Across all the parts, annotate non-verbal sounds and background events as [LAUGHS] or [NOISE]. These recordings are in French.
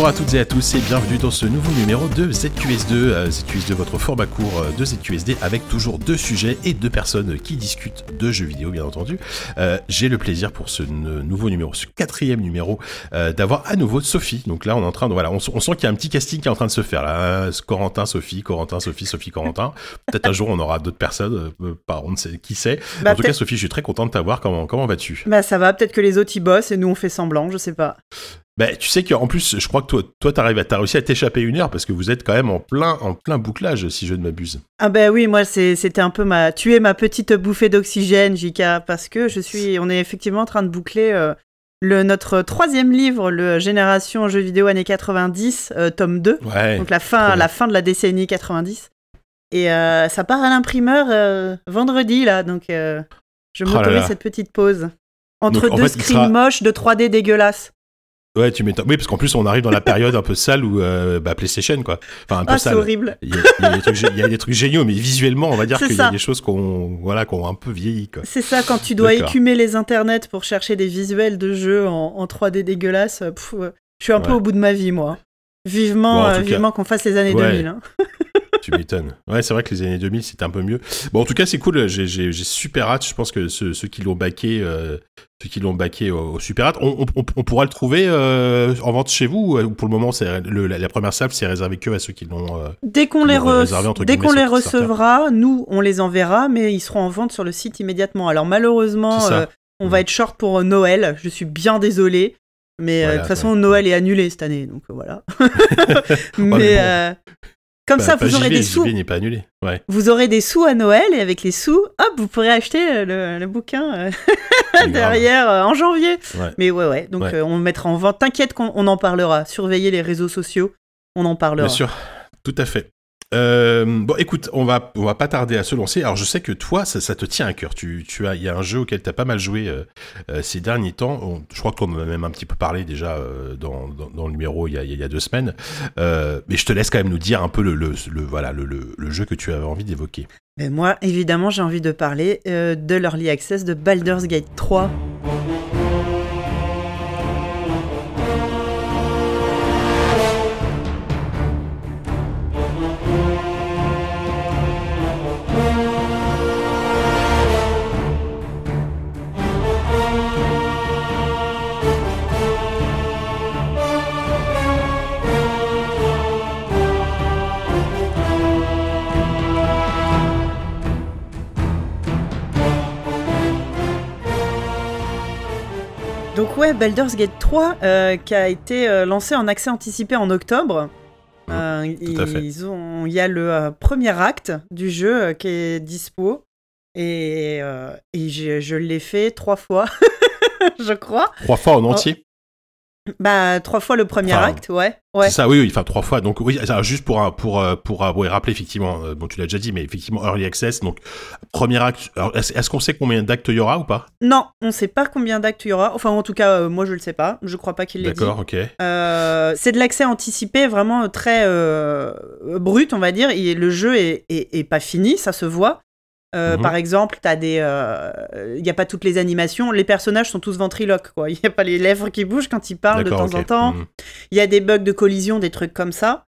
Bonjour à toutes et à tous et bienvenue dans ce nouveau numéro de ZQS2. Euh, ZQS2, votre format court euh, de ZQSD avec toujours deux sujets et deux personnes qui discutent de jeux vidéo, bien entendu. Euh, J'ai le plaisir pour ce nouveau numéro, ce quatrième numéro, euh, d'avoir à nouveau Sophie. Donc là, on est en train de, voilà, on, sent qu'il y a un petit casting qui est en train de se faire là. Hein, Corentin, Sophie, Corentin, Sophie, Sophie, Corentin. [LAUGHS] Peut-être un jour on aura d'autres personnes, euh, on ne sait qui c'est. Bah, en tout cas, Sophie, je suis très content de t'avoir. Comment, comment vas-tu? Bah ça va, peut-être que les autres y bossent et nous on fait semblant, je sais pas. Bah, tu sais qu'en plus, je crois que toi, toi, t'arrives à, t'as réussi à t'échapper une heure parce que vous êtes quand même en plein, en plein bouclage, si je ne m'abuse. Ah bah oui, moi c'est- c'était un peu ma... Tuer ma petite bouffée d'oxygène, JK, parce que je suis... On est effectivement en train de boucler euh, le, notre troisième livre, le Génération jeux vidéo années 90, euh, tome 2. Ouais. Donc la fin, la fin de la décennie 90. Et euh, ça part à l'imprimeur vendredi, là, donc je me Oh cette petite pause. Entre Donc, deux fait, screens sera- moches de 3D dégueulasses. Ouais, tu m'étonnes. Oui, parce qu'en plus, on arrive dans la période un peu sale où euh, bah, PlayStation, quoi. Enfin, un peu Ah, c'est sale. horrible. Il y, a, il y a des trucs, gé- il y a des trucs géniaux, mais visuellement, on va dire qu'il y a des choses qu'on, voilà, qu'on un peu vieilli, quoi. C'est ça, quand tu dois écumer les internets pour chercher des visuels de jeux en, en 3D dégueulasses, euh, pff, euh, je suis un peu au bout de ma vie, moi. Vivement, Bon, euh, vivement qu'on fasse les années Ouais. 2000. hein. [LAUGHS] Tu m'étonnes. Ouais, c'est vrai que les années 2000, c'était un peu mieux. Bon, en tout cas, c'est cool. J'ai, super hâte. Je pense que ceux, ceux qui l'ont baqué, euh, ceux qui l'ont baqué au, au super hâte, on, on, on pourra le trouver euh, en vente chez vous ou pour le moment, c'est la, la première salve, c'est réservé que à ceux qui l'ont. euh, Dès qu'on les, dès qu'on les recevra, nous, on les enverra, mais ils seront en vente sur le site immédiatement. Alors malheureusement, euh, on Mhm. va être short pour euh, Noël. Je suis bien désolé. Mais euh, Voilà, de toute façon, ouais. Noël est annulé cette année, donc euh, voilà. [LAUGHS] [LAUGHS] mais mais bon. euh, comme bah, ça, vous aurez JV, des sous. N'est pas annulé. Ouais. Vous aurez des sous à Noël et avec les sous, hop, vous pourrez acheter euh, le, le bouquin euh, derrière euh, en janvier. Ouais. Mais ouais, ouais. Donc Ouais. euh, on le mettra en vente. T'inquiète qu'on on en parlera. Surveillez les réseaux sociaux. On en parlera. Bien sûr, tout à fait. Euh, bon, écoute, on va, on va pas tarder à se lancer. Alors, je sais que toi, ça, te tient à cœur. Tu, tu as, il y a un jeu auquel tu as pas mal joué euh, euh, ces derniers temps. On- je crois qu'on en a même un petit peu parlé déjà dans, dans, le numéro il y a, il y a deux semaines. Mais je te laisse quand même nous dire un peu le, le, voilà, le, le, jeu que tu avais envie d'évoquer. Moi, évidemment, j'ai envie de parler de l'Early Access de Baldur's Gate 3. Ouais, Baldur's Gate 3, euh, qui a été euh, lancé en accès anticipé en octobre. Mmh, Euh, ils ont, il y a le premier acte du jeu qui est dispo. Et, et j'ai- je l'ai fait trois fois, [LAUGHS] je crois. Trois fois en entier? Bah, trois fois le premier Enfin, acte, ouais. ouais. C'est ça, oui, oui, enfin trois fois. Donc oui, alors, juste pour un- pour euh, pour euh, ouais, rappeler effectivement, euh, bon tu l'as déjà dit, mais effectivement early access. Donc premier acte. Est-ce qu'on sait combien d'actes il y aura ou pas? Non, on sait pas combien d'actes il y aura. Enfin, en tout cas, euh, moi je le sais pas. Je crois pas qu'il l'ait dit. D'accord, ok. Euh, c'est de l'accès anticipé vraiment très brut, on va dire. Et le jeu est, est- est pas fini, ça se voit. Euh, Mhm. Par exemple, t'as des, il n'y a pas toutes les animations. Les personnages sont tous ventriloques, quoi. [LAUGHS] Il n'y a pas les lèvres qui bougent quand ils parlent de temps en temps. Mhm. Il y a des bugs de collision, des trucs comme ça.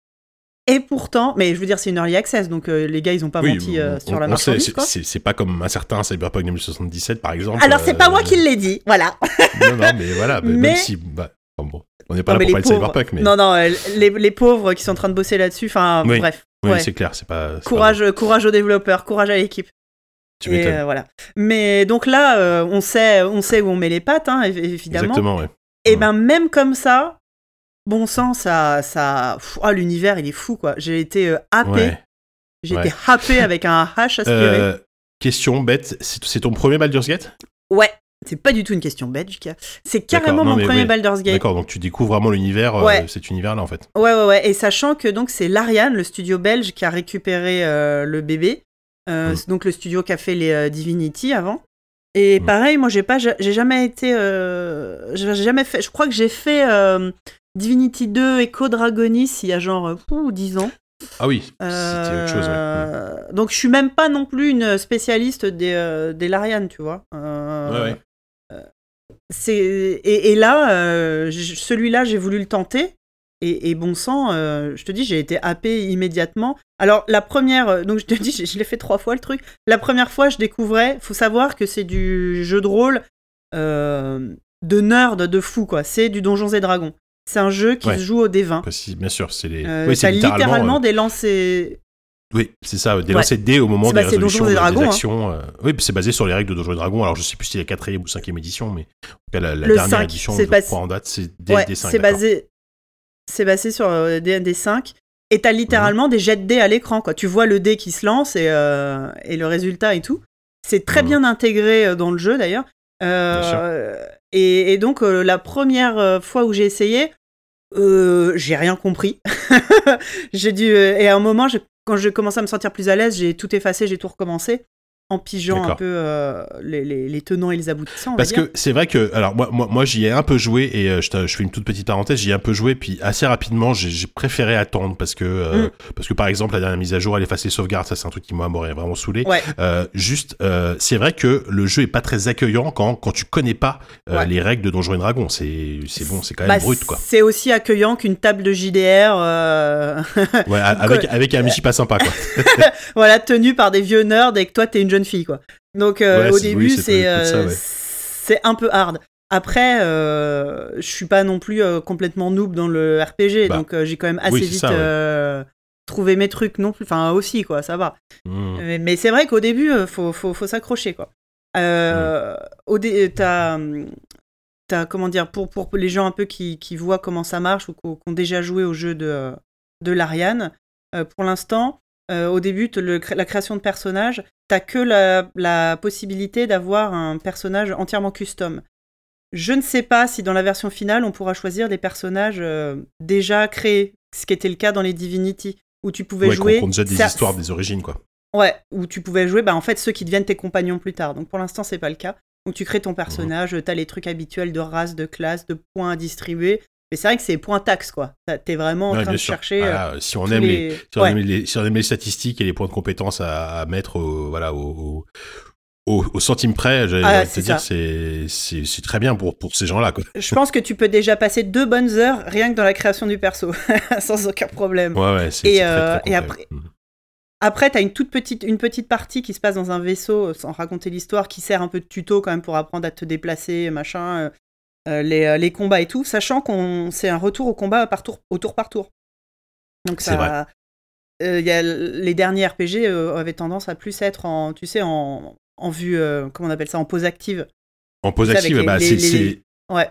Et pourtant, mais je veux dire, c'est une early access, donc euh, les gars, ils ont pas Oui, menti euh, on- sur la marchandise, c'est- pas comme un certain Cyberpunk 2077 par exemple. Alors, c'est pas euh, moi qui l'ai dit, voilà. Non, non, mais voilà, mais Mais- même si. bah, enfin, bon, on n'est pas Non, là pour parler de Cyberpunk, mais. Non, non, euh, les, les pauvres qui sont en train de bosser là-dessus, enfin, Oui. bref. oui, ouais. c'est clair, c'est pas. c'est pas Courage, courage aux développeurs, courage à l'équipe. Tu Et, euh, voilà. Mais donc là, euh, on sait, on sait où on met les pattes, hein, évi- évidemment. Exactement, ouais. Et Mm. ben même comme ça, bon sang, ça, ça, ah l'univers il est fou quoi. J'ai été euh, happé, Ouais. j'ai ouais. été happé avec un H aspiré. Euh, question bête, c'est ton premier Baldur's Gate? Ouais, c'est pas du tout une question bête, JK. C'est carrément non, mon premier oui. Baldur's Gate. D'accord, donc tu découvres vraiment l'univers, euh, Ouais. cet univers-là en fait. Ouais, ouais, ouais. Et sachant que donc c'est l'Ariane, le studio belge, qui a récupéré euh, le bébé. Euh, Mm. c'est Donc le studio qui a fait les euh, Divinity avant. Et Mm. pareil, moi j'ai pas, j'ai jamais été, euh, j'ai jamais fait. Je crois que j'ai fait Divinity 2 Echo Dragonis il y a genre ouh, 10 ans. Ah oui, c'était autre chose, ouais. Mm. Donc je suis même pas non plus une spécialiste des, des Larian, tu vois. Ouais, ouais. et, et là, celui-là, j'ai voulu le tenter. Et, bon sang, je te dis, j'ai été happé immédiatement. Alors, la première, donc je te [LAUGHS] dis, je, l'ai fait trois fois le truc. La première fois, je découvrais, faut savoir que c'est du jeu de rôle de nerd de fou, quoi. C'est du Donjons et Dragons. C'est un jeu qui se joue au D20. Bien sûr, c'est les. Euh, littéralement, des lancers. Oui, c'est ça, des lancers de dés au moment des résolutions des, Dragons, des, hein. actions. Euh, Oui, c'est basé sur les règles de Donjons et Dragons. Alors, je sais plus si c'est la quatrième ou cinquième édition, mais en la, dernière édition, je crois en date, c'est D5. C'est basé, c'est basé sur euh, D&D 5. Et t'as littéralement mhm. des jets de dés à l'écran, quoi. Tu vois le dé qui se lance et, euh, et le résultat et tout. C'est très bien intégré dans le jeu, d'ailleurs. Et, et, donc, la première fois où j'ai essayé, euh, j'ai rien compris. [LAUGHS] j'ai dû et à un moment, quand je commençais à me sentir plus à l'aise, j'ai tout effacé, j'ai tout recommencé en pigeant un peu euh, les, les, tenants et les aboutissants. Parce que c'est vrai que, alors moi, moi, moi j'y ai un peu joué et euh, je, je, fais une toute petite parenthèse, j'y ai un peu joué, puis assez rapidement, j'ai préféré attendre parce que, euh, mm. parce que par exemple, la dernière mise à jour, elle efface les sauvegardes, ça c'est un truc qui moi m'aurait vraiment saoulé. juste, c'est vrai que le jeu est pas très accueillant quand, quand tu connais pas les règles de Donjons et Dragons. C'est bon, c'est quand même bah, brut quoi. C'est aussi accueillant qu'une table de JDR. ouais, [LAUGHS] avec, avec un [LAUGHS] Michi pas sympa quoi. [LAUGHS] voilà, tenu par des vieux nerds et que toi t'es une jeune fille, quoi. Donc euh, au début, c'est euh, c'est un peu hard. Après, euh, je suis pas non plus complètement noob dans le RPG, bah, donc j'ai quand même assez vite trouvé mes trucs non plus. Enfin aussi, quoi, ça va. Mmh. Mais, c'est vrai qu'au début, faut, faut, faut s'accrocher, quoi. Mmh. Au t'as As, comment dire, pour, pour les gens un peu qui, qui voient comment ça marche ou qui ont déjà joué au jeu de, de l'Ariane, pour l'instant, euh, au début, la création de personnages, t'as que la, possibilité d'avoir un personnage entièrement custom. Je ne sais pas si dans la version finale, on pourra choisir des personnages euh, déjà créés, ce qui était le cas dans les Divinity, où tu pouvais jouer. On déjà des histoires des origines, quoi. Ouais, où tu pouvais jouer, bah, en fait, ceux qui deviennent tes compagnons plus tard. Donc pour l'instant, c'est pas le cas. Donc tu crées ton personnage, tu t'as les trucs habituels de race, de classe, de points à distribuer. Mais c'est vrai que c'est point taxe, quoi. T'es vraiment en train de chercher. Euh, si, on aime les... Si, on aime les... si, on aime les... statistiques et les points de compétence à, mettre au, voilà, au, au, centime près, j'allais ah, te dire, c'est très bien pour, pour ces gens-là. Je pense que tu peux déjà passer deux bonnes heures rien que dans la création du perso, [LAUGHS] sans aucun problème. Ouais, ouais, c'est et, euh, et après. Mmh. Après, tu as une toute petite, une petite partie qui se passe dans un vaisseau, sans raconter l'histoire, qui sert un peu de tuto quand même pour apprendre à te déplacer, machin. Euh, euh, euh, les, combats et tout, sachant qu'on c'est un retour au combat par tour, au tour par tour. Donc ça, euh, y a, les derniers RPG avaient tendance à plus être en, tu sais, en, en vue, comment on appelle ça, en pause active. En pause active, bah, c'est. Ouais.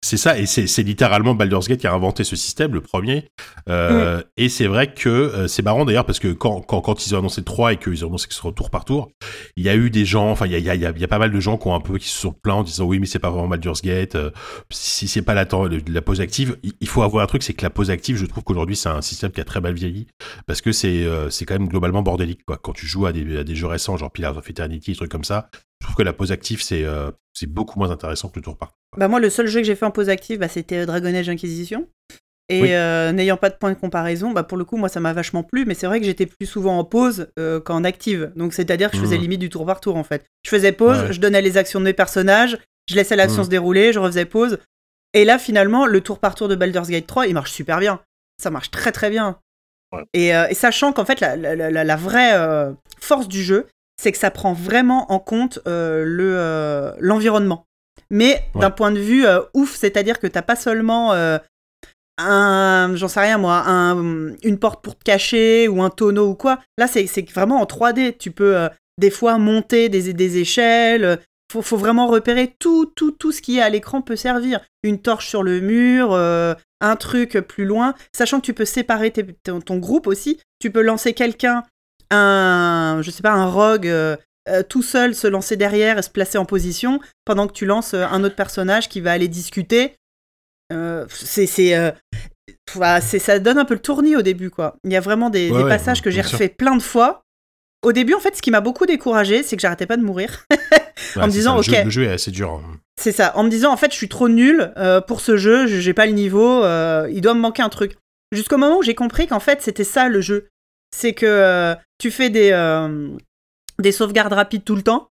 C'est ça, et c'est littéralement Baldur's Gate qui a inventé ce système, le premier. Euh, mm. Et c'est vrai que euh, c'est marrant d'ailleurs parce que quand, quand, quand, ils ont annoncé 3 et qu'ils ont annoncé que ce serait tour par tour, il y a eu des gens, enfin il y a, y, a, y a, pas mal de gens qui ont un peu qui se sont plaints en disant oui mais c'est pas vraiment Baldur's Gate, euh, si c'est pas la, la pause active, il faut avoir un truc, c'est que la pause active, je trouve qu'aujourd'hui c'est un système qui a très mal vieilli parce que c'est c'est quand même globalement bordélique quoi. Quand tu joues à des, à des jeux récents genre Pillars of Eternity, des trucs comme ça, je trouve que la pause active, c'est euh, c'est beaucoup moins intéressant que le tour par Bah moi, le seul jeu que j'ai fait en pause active, bah, c'était Dragon Age Inquisition. Et euh, n'ayant pas de point de comparaison, bah pour le coup, moi, ça m'a vachement plu, mais c'est vrai que j'étais plus souvent en pause euh, qu'en active. Donc, c'est-à-dire que je faisais mmh. limite du tour par tour, en fait. Je faisais pause, je donnais les actions de mes personnages, je laissais l'action mmh. se dérouler, je refaisais pause. Et là, finalement, le tour par tour de Baldur's Gate 3, il marche super bien. Ça marche très très bien. Et, et, sachant qu'en fait, la, la, la vraie force du jeu, c'est que ça prend vraiment en compte euh, le euh, l'environnement. Mais d'un point de vue euh, ouf, c'est-à-dire que t'as pas seulement un, j'en sais rien moi, un, une porte pour te cacher ou un tonneau ou quoi. Là, c'est vraiment en 3D. Tu peux des fois monter des, des échelles. Faut, faut vraiment repérer tout, tout, tout ce qui est à l'écran peut servir. Une torche sur le mur, un truc plus loin, sachant que tu peux séparer ton, groupe aussi. Tu peux lancer quelqu'un un, je sais pas, un rogue euh, euh, tout seul se lancer derrière et se placer en position pendant que tu lances euh, un autre personnage qui va aller discuter. c'est c'est ça donne un peu le tournis au début quoi. Il y a vraiment des, passages que j'ai refait plein de fois. Au début en fait ce qui m'a beaucoup découragé c'est que j'arrêtais pas de mourir [LAUGHS] en me disant ok le jeu, est assez dur. Hein. C'est ça en me disant en fait je suis trop nul pour ce jeu j'ai pas le niveau il doit me manquer un truc. Jusqu'au moment où j'ai compris qu'en fait c'était ça le jeu c'est que euh, tu fais des, euh, des sauvegardes rapides tout le temps,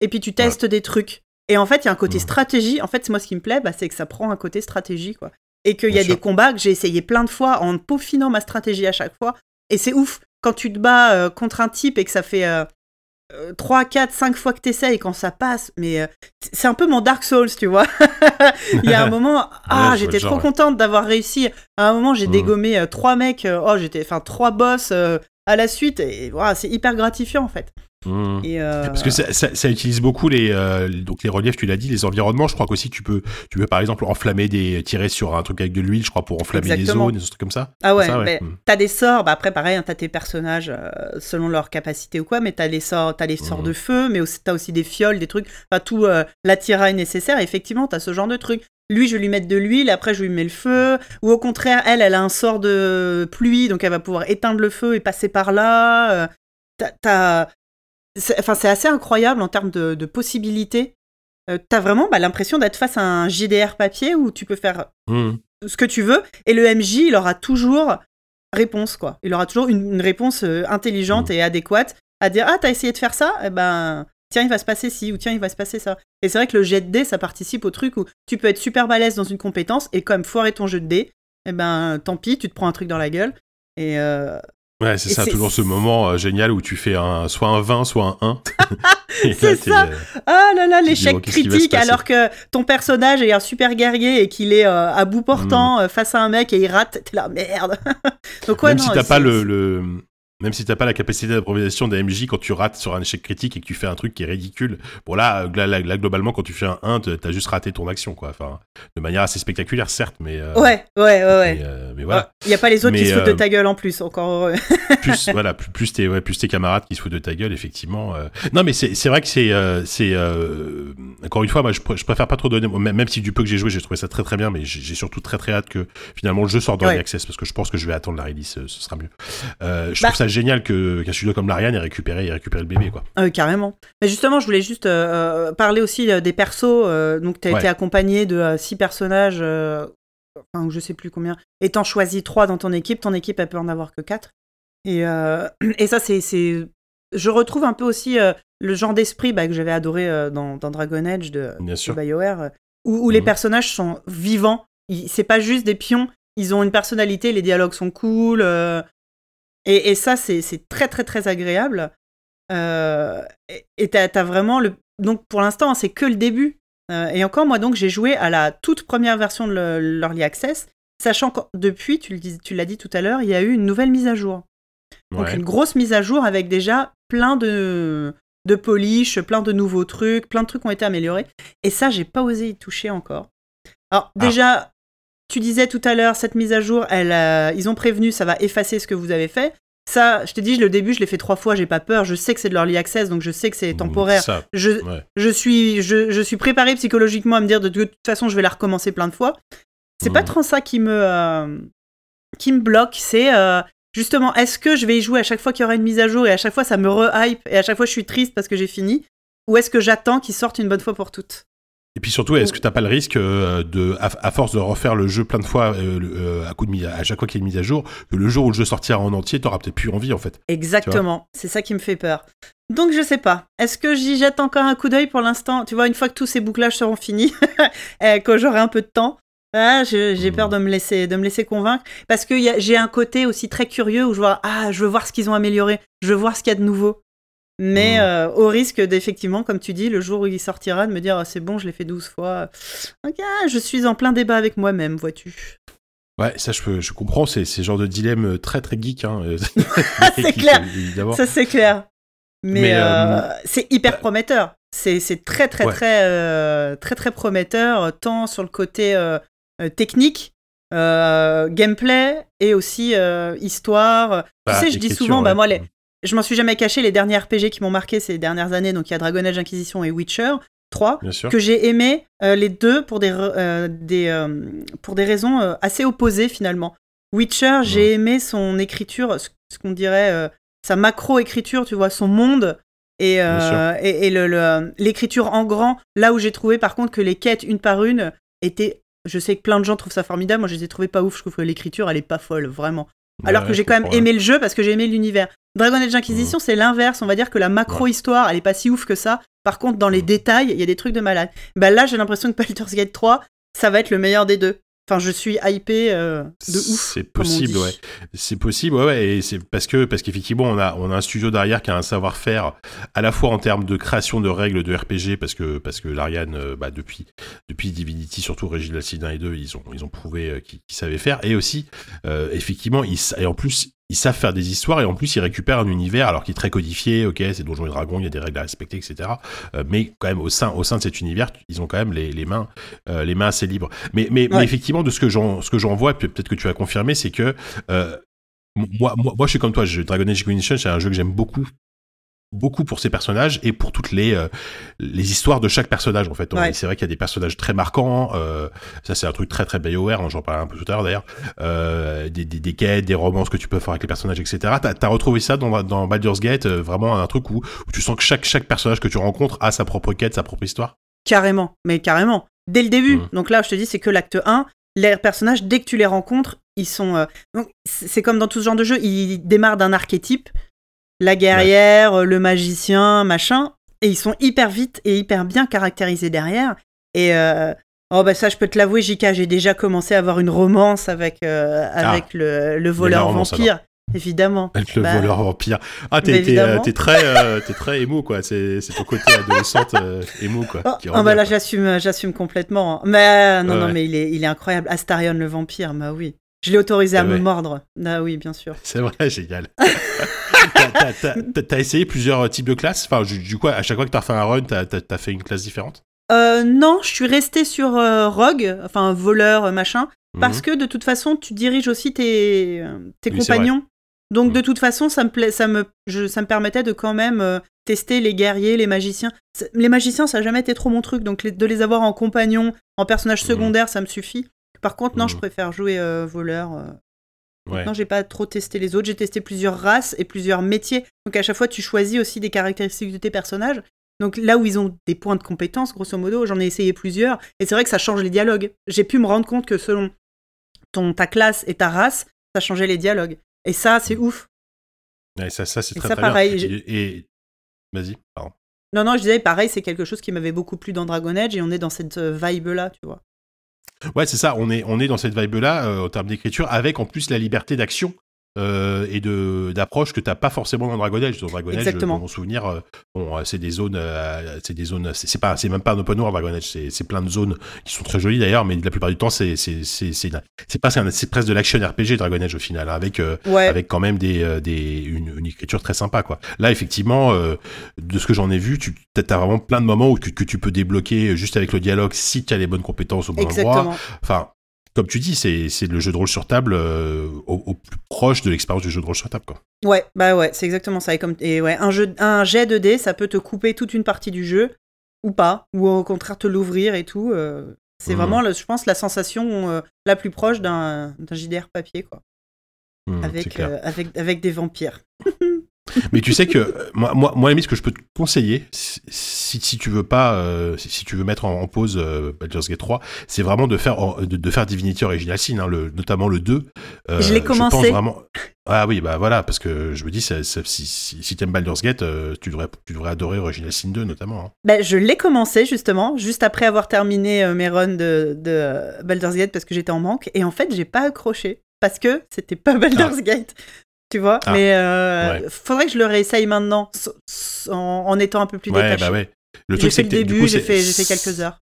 et puis tu testes des trucs. Et en fait, il y a un côté mmh. stratégie. En fait, moi, ce qui me plaît, bah, c'est que ça prend un côté stratégie, quoi. et qu'il y a sûr. des combats que j'ai essayé plein de fois en peaufinant ma stratégie à chaque fois. Et c'est ouf quand tu te bats euh, contre un type et que ça fait 3, 4, 5 fois que t'essayes et quand ça passe, mais euh, c'est un peu mon Dark Souls, tu vois. [LAUGHS] Il y a un moment, [LAUGHS] ah, j'étais trop genre, ouais. contente d'avoir réussi. À un moment, j'ai Mhm. dégommé euh, trois mecs, euh, oh, j'étais, enfin, trois boss à la suite et voilà, c'est hyper gratifiant en fait. Mmh. Et, euh, Parce que ça, ça- ça utilise beaucoup les euh, donc les reliefs, tu l'as dit, les environnements. Je crois qu'aussi tu peux tu peux par exemple enflammer des tirer sur un truc avec de l'huile, je crois pour enflammer Exactement. les zones, des trucs comme ça. Ah ouais, Ça, mais Mmh. t'as des sorts, bah après pareil, hein, t'as tes personnages euh, selon leur capacité ou quoi, mais t'as les sorts, t'as les sorts Mhm. de feu, mais aussi, t'as aussi des fioles, des trucs, enfin tout euh, l'attirail nécessaire. Et effectivement, t'as ce genre de truc. Lui, je lui mets de l'huile, après je lui mets le feu, ou au contraire, elle, elle a un sort de pluie, donc elle va pouvoir éteindre le feu et passer par là. euh, t'as- c'est- Enfin, c'est assez incroyable en termes de, de possibilités. Euh, t'as vraiment bah, l'impression d'être face à un JDR papier où tu peux faire Mmh. ce que tu veux. Et le MJ, il aura toujours réponse, quoi. Il aura toujours une, une réponse euh, intelligente et adéquate à dire Ah, t'as essayé de faire ça? Eh ben, tiens, il va se passer ci, ou tiens, il va se passer ça. Et c'est vrai que le jet de dés, ça participe au truc où tu peux être super balèze dans une compétence et quand même foirer ton jeu de dés, eh ben, tant pis, tu te prends un truc dans la gueule. Et euh, Ouais, c'est ça, toujours ce moment euh, génial où tu fais un soit un 20, soit un 1. [LAUGHS] [LAUGHS] Et là, C'est ça. euh, Ah là là, l'échec critique alors que ton personnage est un super guerrier et qu'il est euh, à bout portant euh, face à un mec et il rate, t'es là, merde. [LAUGHS] Donc ouais, même non, si t'as c'est- pas le, le- même si t'as pas la capacité d'improvisation des MJ quand tu rates sur un échec critique et que tu fais un truc qui est ridicule, bon là, là, là, là, globalement quand tu fais un 1, t'as juste raté ton action quoi. Enfin, de manière assez spectaculaire certes, mais euh, Ouais, ouais, ouais, mais, euh, mais voilà. Il y a pas les autres qui se foutent de euh, ta gueule en plus, encore heureux. [LAUGHS] plus [LAUGHS] voilà plus, plus tes ouais, plus tes camarades qui se foutent de ta gueule effectivement euh. non mais c'est vrai que c'est euh, c'est euh, encore une fois moi je, pr- je préfère pas trop donner même même si du peu que j'ai joué j'ai trouvé ça très très bien mais j'ai j'ai surtout très très hâte que finalement le jeu sorte dans Ouais. les access parce que je pense que je vais attendre la release ce, ce sera mieux euh, je Bah. trouve ça génial que qu'un studio comme l'Ariane ait récupéré ait récupéré le bébé quoi Ah oui, carrément. Mais justement, je voulais juste euh, euh, parler aussi euh, des persos. donc, tu as Ouais. été accompagné de six personnages, enfin, je sais plus combien. Étant choisi trois dans ton équipe, ton équipe, elle peut en avoir que quatre. Et, et ça, c'est. c'est- Je retrouve un peu aussi le genre d'esprit bah, que j'avais adoré dans, dans Dragon Age de, de BioWare, où, les Mhm. personnages sont vivants. Ils- C'est pas juste des pions, ils ont une personnalité, les dialogues sont cool. euh, et, et ça, c'est très, très, très agréable. Euh, et t'as as vraiment le. Donc pour l'instant, hein, c'est que le début. Euh, et encore, moi, donc, j'ai joué à la toute première version de le- l'Early Access, sachant que depuis, tu l'as dit tout à l'heure, il y a eu une nouvelle mise à jour. Donc Ouais. une grosse mise à jour avec déjà plein de, de polish, plein de nouveaux trucs, plein de trucs ont été améliorés. Et ça, j'ai pas osé y toucher encore. Alors Ah. Tu disais tout à l'heure, cette mise à jour, elle, euh, ils ont prévenu, ça va effacer ce que vous avez fait. Ça, je te dis, le début, je l'ai fait trois fois, j'ai pas peur. Je sais que c'est de l'early access, donc je sais que c'est temporaire. ça Je, ouais. je suis, je, je suis préparé psychologiquement à me dire de, de toute façon, je vais la recommencer plein de fois. C'est pas Mhm. trop ça qui me, euh, qui me bloque. C'est euh, justement, est-ce que je vais y jouer à chaque fois qu'il y aura une mise à jour et à chaque fois ça me re-hype et à chaque fois je suis triste parce que j'ai fini? Ou est-ce que j'attends qu'il sorte une bonne fois pour toutes? Et puis surtout, est-ce que t'as pas le risque euh, de, à, force de refaire le jeu plein de fois, euh, euh, à coup de mise, à chaque fois qu'il y a une mise à jour, que le jour où le jeu sortira en entier, t'auras peut-être plus envie en fait. Exactement, c'est ça qui me fait peur. Donc je sais pas. Est-ce que j'y jette encore un coup d'œil pour l'instant? Tu vois, une fois que tous ces bouclages seront finis, [LAUGHS] quand j'aurai un peu de temps, ah, j'ai peur de me laisser, de me laisser convaincre parce que j'ai un côté aussi très curieux où je vois, ah, je veux voir ce qu'ils ont amélioré, je veux voir ce qu'il y a de nouveau. Mais Mhm. euh, au risque d'effectivement, comme tu dis, le jour où il sortira, de me dire, Ah, c'est bon, je l'ai fait 12 fois. Ok, je suis en plein débat avec moi-même, vois-tu. Ouais, ça je, comprends, c'est le genre de dilemme très très geek. Hein, euh, [LAUGHS] [LAUGHS] C'est clair. Évidemment. Ça, c'est clair. Mais, Mais, euh, euh, c'est hyper bah- prometteur. C'est très, très, Ouais. très, euh, très, très prometteur, tant sur le côté euh, euh, technique, euh, gameplay et aussi euh, histoire. Bah, tu sais, je dis souvent, bah, ouais. moi, les, je m'en suis jamais caché, les derniers RPG qui m'ont marqué ces dernières années, donc il y a Dragon Age Inquisition et Witcher 3, Bien sûr. que j'ai aimé euh, les deux pour des, euh, des, euh, pour des raisons assez opposées finalement. Witcher, j'ai aimé son écriture, ce, ce qu'on dirait sa macro-écriture, tu vois, son monde et, et, et le- le- l'écriture en grand. Là où j'ai trouvé par contre que les quêtes une par une étaient. Je sais que plein de gens trouvent ça formidable, moi je les ai trouvées pas ouf, je trouve que l'écriture elle est pas folle, vraiment. Alors que j'ai quand même aimé le jeu parce que j'ai aimé l'univers. Dragon Age Inquisition, c'est l'inverse. On va dire que la macro-histoire, elle est pas si ouf que ça. Par contre, dans les Mhm. détails, il y a des trucs de malade. Bah là, j'ai l'impression que Baldur's Gate 3, ça va être le meilleur des deux. Enfin, je suis hypé euh, de ouf. C'est possible, ouais. C'est possible, ouais, ouais. Et c'est parce que parce qu'effectivement, on a on a un studio derrière qui a un savoir-faire à la fois en termes de création de règles de RPG, parce que parce que l'Ariane, euh, bah, depuis depuis Divinity, surtout Reginald Sin 1 et 2, ils ont ils ont prouvé euh, qu'ils savaient faire. Et aussi, effectivement, ils, et en plus, ils savent faire des histoires et en plus ils récupèrent un univers alors qu'il est très codifié, ok, c'est Donjons et Dragons, il y a des règles à respecter, etc. Euh, mais quand même au sein, au sein de cet univers, ils ont quand même les, les mains, euh, les mains assez libres. Mais, mais, mais effectivement, de ce que j'en, ce que j'en vois, peut-être que tu as confirmé, c'est que euh, moi, moi, moi, je suis comme toi. Dragon Age Inquisition, c'est un jeu que j'aime beaucoup beaucoup pour ces personnages et pour toutes les euh, les histoires de chaque personnage en fait. C'est vrai qu'il y a des personnages très marquants. Euh, ça c'est un truc très très BioWare. Hein, J'en parlais un peu tout à l'heure d'ailleurs. Euh, des, des, des, quêtes, des romances que tu peux faire avec les personnages, etc. T'as as retrouvé ça dans dans Baldur's Gate, euh, vraiment un truc où, où, tu sens que chaque chaque personnage que tu rencontres a sa propre quête, sa propre histoire? Carrément, mais carrément. Dès le début. Mmh. Donc là, je te dis, c'est que l'acte 1. Les personnages, dès que tu les rencontres, ils sont. c'est comme dans tout ce genre de jeu, ils démarrent d'un archétype la guerrière, le magicien, machin. Et ils sont hyper vite et hyper bien caractérisés derrière. Et euh, oh bah ça, je peux te l'avouer, Jika, j'ai déjà commencé à avoir une romance avec euh, ah. avec le, voleur vampire. Évidemment. Avec le bah, voleur vampire. Ah, t'es euh, très, es très émo, quoi. C'est ton côté adolescente émo, quoi. Oh, oh bah là, j'assume j'assume complètement. Mais non, non, mais il est, il est incroyable. Astarion le vampire, bah oui. Je l'ai autorisé à me mordre. Ah oui, bien sûr. C'est vrai, [LAUGHS] génial. [LAUGHS] t'as essayé plusieurs types de classes? Enfin, du coup, à chaque fois que t'as fait un run, t'as as fait une classe différente? Euh, Non, je suis resté sur euh, rogue, enfin voleur, euh, machin, parce mhm. que de toute façon, tu diriges aussi tes, tes compagnons. Donc de mhm. toute façon, ça me, ça, me, ça me permettait de quand même tester les guerriers, les magiciens. Les magiciens, ça n'a jamais été trop mon truc, donc de les avoir en compagnon, en personnage mhm. secondaire, ça me suffit. Par contre, non, je préfère jouer voleur. Non, j'ai pas trop testé les autres. J'ai testé plusieurs races et plusieurs métiers. Donc à chaque fois, tu choisis aussi des caractéristiques de tes personnages. Donc là où ils ont des points de compétence, grosso modo, j'en ai essayé plusieurs. Et c'est vrai que ça change les dialogues. J'ai pu me rendre compte que selon ton, ta classe et ta race, ça changeait les dialogues. Et ça, c'est ouf. Ouais, ça, ça c'est très, ça, très pareil, bien. Et, vas-y, pardon. Non, non, je disais, pareil, c'est quelque chose qui m'avait beaucoup plu dans Dragon Age et on est dans cette euh, vibe-là, tu vois. Ouais, c'est ça. On est, on est dans cette vibe-là euh, en termes d'écriture, avec en plus la liberté d'action euh, et de d'approche que t'as pas forcément dans Dragon Age. Dans Dragon Age, Exactement. mon souvenir, euh, bon, c'est des zones, c'est des zones, c'est pas, c'est même pas un open world Dragon Age, c'est plein de zones qui sont très jolies d'ailleurs, mais la plupart du temps, c'est c'est c'est c'est pas c'est presque de l'action RPG Dragon Age au final, avec avec quand même des des une, une, écriture très sympa quoi. Là, effectivement, de ce que j'en ai vu, tu as vraiment plein de moments où que, que, tu peux débloquer juste avec le dialogue si tu as les bonnes compétences au bon endroit. Enfin, comme tu dis, c'est le jeu de rôle sur table euh, au, plus proche de l'expérience du jeu de rôle sur table. Quoi. Ouais, bah ouais, c'est exactement ça. Et, comme, et ouais, un, jeu, un jet de dés, ça peut te couper toute une partie du jeu, ou pas, ou au contraire te l'ouvrir et tout. Euh, c'est mmh. vraiment, je pense, la sensation euh, la plus proche d'un JDR papier, quoi. Mmh, avec, avec, avec des vampires. [LAUGHS] Mais tu sais que euh, moi, moi, moi, ce que je peux te conseiller, si, si tu veux pas, euh, si, tu veux mettre en, pause euh, Baldur's Gate 3, c'est vraiment de faire, de, de, faire Divinity Original Sin, hein, le, notamment le 2. Euh, je l'ai commencé. vraiment... Ah oui, bah voilà, parce que je me dis, ça, si, si, si t'aimes Baldur's Gate, tu, devrais, tu devrais adorer Original Sin 2 notamment. Hein. Bah, je l'ai commencé justement, juste après avoir terminé mes runs de, de Baldur's Gate parce que j'étais en manque, et en fait, j'ai pas accroché parce que c'était pas Baldur's ah. Gate tu vois. Ah, mais euh, faudrait que je le réessaye maintenant, en, étant un peu plus détaché. Bah ouais. Le truc, c'est que début, j'ai fait, fait, quelques heures.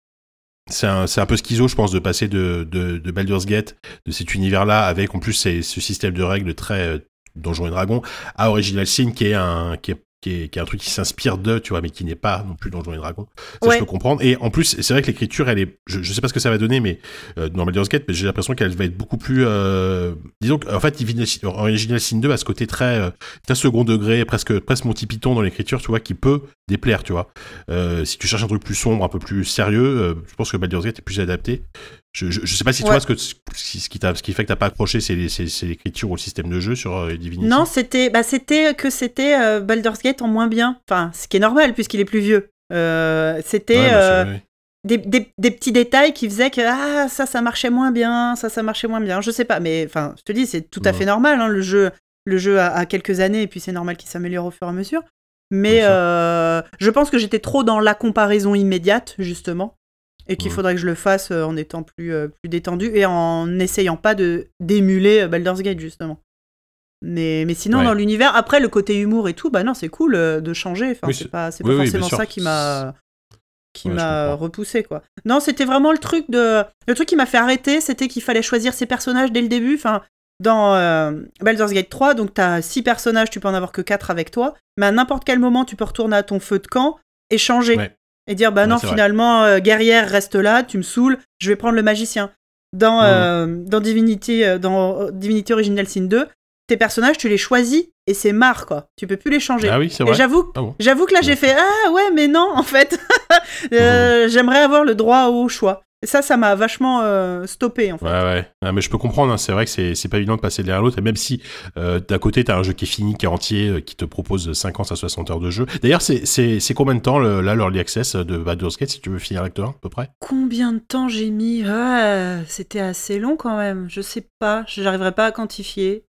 C'est un, un, peu schizo, je pense, de passer de, de, de Baldur's Gate, de cet univers-là, avec en plus ce système de règles très euh, Donjons et Dragons, à Original Sin, qui est un, qui est qui est, qui est, un truc qui s'inspire de, tu vois, mais qui n'est pas non plus Donjons et Dragons. Ça, je peux comprendre. Et en plus, c'est vrai que l'écriture, elle est, je, je sais pas ce que ça va donner, mais euh, dans Baldur's Gate, j'ai l'impression qu'elle va être beaucoup plus, euh, disons, en fait, Original Sin 2 a ce côté très, euh, très second degré, presque, presque Monty Python dans l'écriture, tu vois, qui peut déplaire, tu vois. Si tu cherches un truc plus sombre, un peu plus sérieux, je pense que Baldur's Gate est plus adapté. Je, je, sais pas si tu vois ce, que, ce, qui, ce qui fait que t'as pas accroché, c'est l'écriture ou le système de jeu sur euh, Divinity. Non, c'était bah, que c'était euh, Baldur's Gate en moins bien. Enfin, ce qui est normal puisqu'il est plus vieux. Euh, c'était des, des, des, petits détails qui faisaient que ah, ça, ça marchait moins bien, ça, ça marchait moins bien. Je sais pas, mais enfin, je te dis, c'est tout à fait normal. Hein, le jeu, le jeu a, quelques années et puis c'est normal qu'il s'améliore au fur et à mesure. Mais je pense que j'étais trop dans la comparaison immédiate, justement. Et qu'il faudrait que je le fasse euh, en étant plus, euh, plus détendu et en n'essayant pas de d'émuler euh, Baldur's Gate, justement. Mais, mais sinon, Ouais. dans l'univers, après le côté humour et tout, bah non, c'est cool de changer. Enfin, Oui, c'est pas, oui, pas oui, forcément ça qui m'a qui Ouais, m'a repoussé quoi. Non, c'était vraiment le truc de le truc qui m'a fait arrêter, c'était qu'il fallait choisir ses personnages dès le début. Enfin, dans euh, Baldur's Gate 3, donc t'as six personnages, tu peux en avoir que quatre avec toi, mais à n'importe quel moment, tu peux retourner à ton feu de camp et changer Ouais. Et dire bah non, finalement, euh, guerrière reste là, tu me saoules, je vais prendre le magicien. Dans euh, dans Divinity euh, dans Divinity Original Sin 2, tes personnages, tu les choisis et c'est marre quoi. Tu peux plus les changer. Ah oui, c'est vrai. j'avoue, Ah bon j'avoue que là j'ai fait ah ouais mais non en fait, [LAUGHS] Euh, j'aimerais avoir le droit au choix. Et ça, ça m'a vachement euh, stoppé en fait. Ouais, ouais. Ah, mais je peux comprendre, hein, c'est vrai que c'est c'est pas évident de passer de l'un à l'autre, et même si euh, d'un côté t'as un jeu qui est fini, qui est entier, euh, qui te propose 50 à 60 heures de jeu. D'ailleurs, c'est- c'est c'est combien de temps le, là l'early access de Baldur's Gate si tu veux finir l'acte 1 à peu près? Combien de temps j'ai mis Ouais, C'était assez long quand même. Je sais pas, j'arriverai pas à quantifier.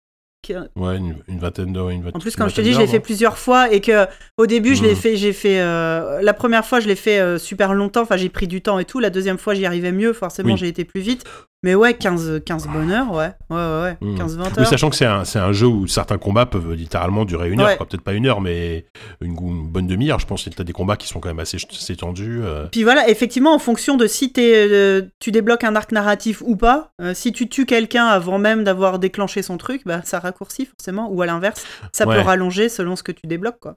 Ouais, une, une vingtaine d'heures. En plus, comme je te dis, je l'ai fait non plusieurs fois et que au début, je l'ai Mhm. fait, j'ai fait euh, la première fois, je l'ai fait euh, super longtemps. Enfin, j'ai pris du temps et tout. La deuxième fois, j'y arrivais mieux. Forcément, Oui. j'ai été plus vite. Mais ouais, 15, 15 bonnes heures, ouais, ouais, ouais, ouais. Mhm. 15-20 Oui, heures. sachant que c'est un, c'est un jeu où certains combats peuvent littéralement durer une heure, Ouais. peut-être pas une heure, mais une, une bonne demi-heure. Je pense que t'as des combats qui sont quand même assez, assez tendus. euh. Puis voilà, effectivement, en fonction de si t'es, euh, tu débloques un arc narratif ou pas, euh, si tu tues quelqu'un avant même d'avoir déclenché son truc, bah, ça raccourcit forcément, ou à l'inverse, ça Ouais. peut rallonger selon ce que tu débloques. Quoi.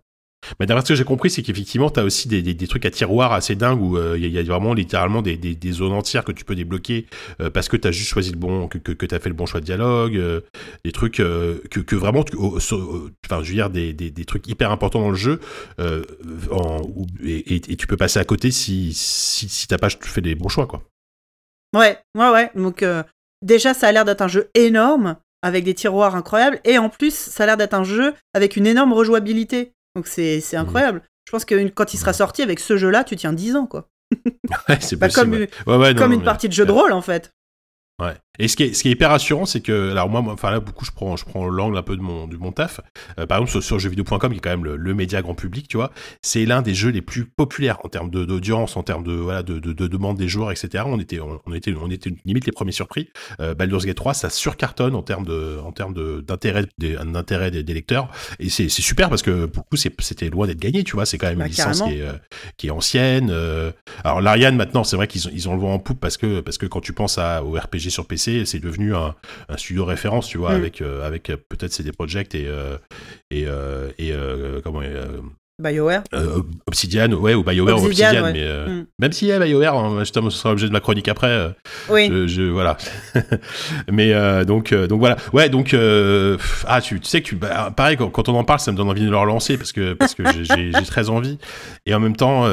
Mais d'après ce que j'ai compris, c'est qu'effectivement, t'as aussi des, des, trucs à tiroir assez dingues où euh, il y, a- y a vraiment littéralement des, des, zones entières que tu peux débloquer euh, parce que t'as juste choisi le bon, que, que, que t'as fait le bon choix de dialogue, euh, des trucs euh, que, vraiment, tu- euh, enfin, je veux dire, des, trucs hyper importants dans le jeu euh, et, tu peux passer à côté si, si, si t'as pas fait les bons choix, quoi. Ouais, ouais, ouais. Donc, euh, déjà, ça a l'air d'être un jeu énorme, avec des tiroirs incroyables, et en plus, ça a l'air d'être un jeu avec une énorme rejouabilité. Donc, c'est, c'est incroyable. Je pense que quand il sera sorti avec ce jeu-là, tu tiens 10 ans, quoi. [LAUGHS] Ouais, c'est Bah, possible. comme, ouais. Ouais, ouais, non, comme non, une mais- partie de jeu de rôle, en fait. Ouais. Et ce qui est, ce qui est hyper rassurant, c'est que, alors moi, enfin là, beaucoup, je prends, je prends l'angle un peu de mon, de mon taf. Euh, par exemple, sur, sur jeuxvideo.com, qui est quand même le, le média grand public, tu vois, c'est l'un des jeux les plus populaires en termes de- d'audience, en termes de, voilà, de, de, de demande des joueurs, etc. On était, on, on était, on était limite les premiers surpris. Euh, Baldur's Gate 3, ça surcartonne en termes de, en termes de, d'intérêt, des, d'intérêt des, des lecteurs. Et c'est, super parce que pour le coup, c'était loin d'être gagné, tu vois. C'est quand même Bah, une licence carrément. qui est, euh, qui est ancienne. euh, alors l'Ariane maintenant, c'est vrai qu'ils ont, ils ont le vent en poupe parce que parce que quand tu penses à, au RPG sur PC, c'est devenu un, un studio référence, tu vois, Mm. avec euh, avec euh, peut-être CD Projekt et euh, et et comment BioWare. euh, Obsidian, ouais, ou BioWare Obsidian, Obsidian, ouais. mais euh, Mm. même si yeah, BioWare, hein, justement, ce sera l'objet de ma chronique après. euh, Oui. je, je- voilà. [LAUGHS] mais donc donc voilà. Ouais, donc ah tu, tu sais que tu bah, pareil quand, quand on en parle, ça me donne envie de le relancer parce que parce que j'ai- très envie et en même temps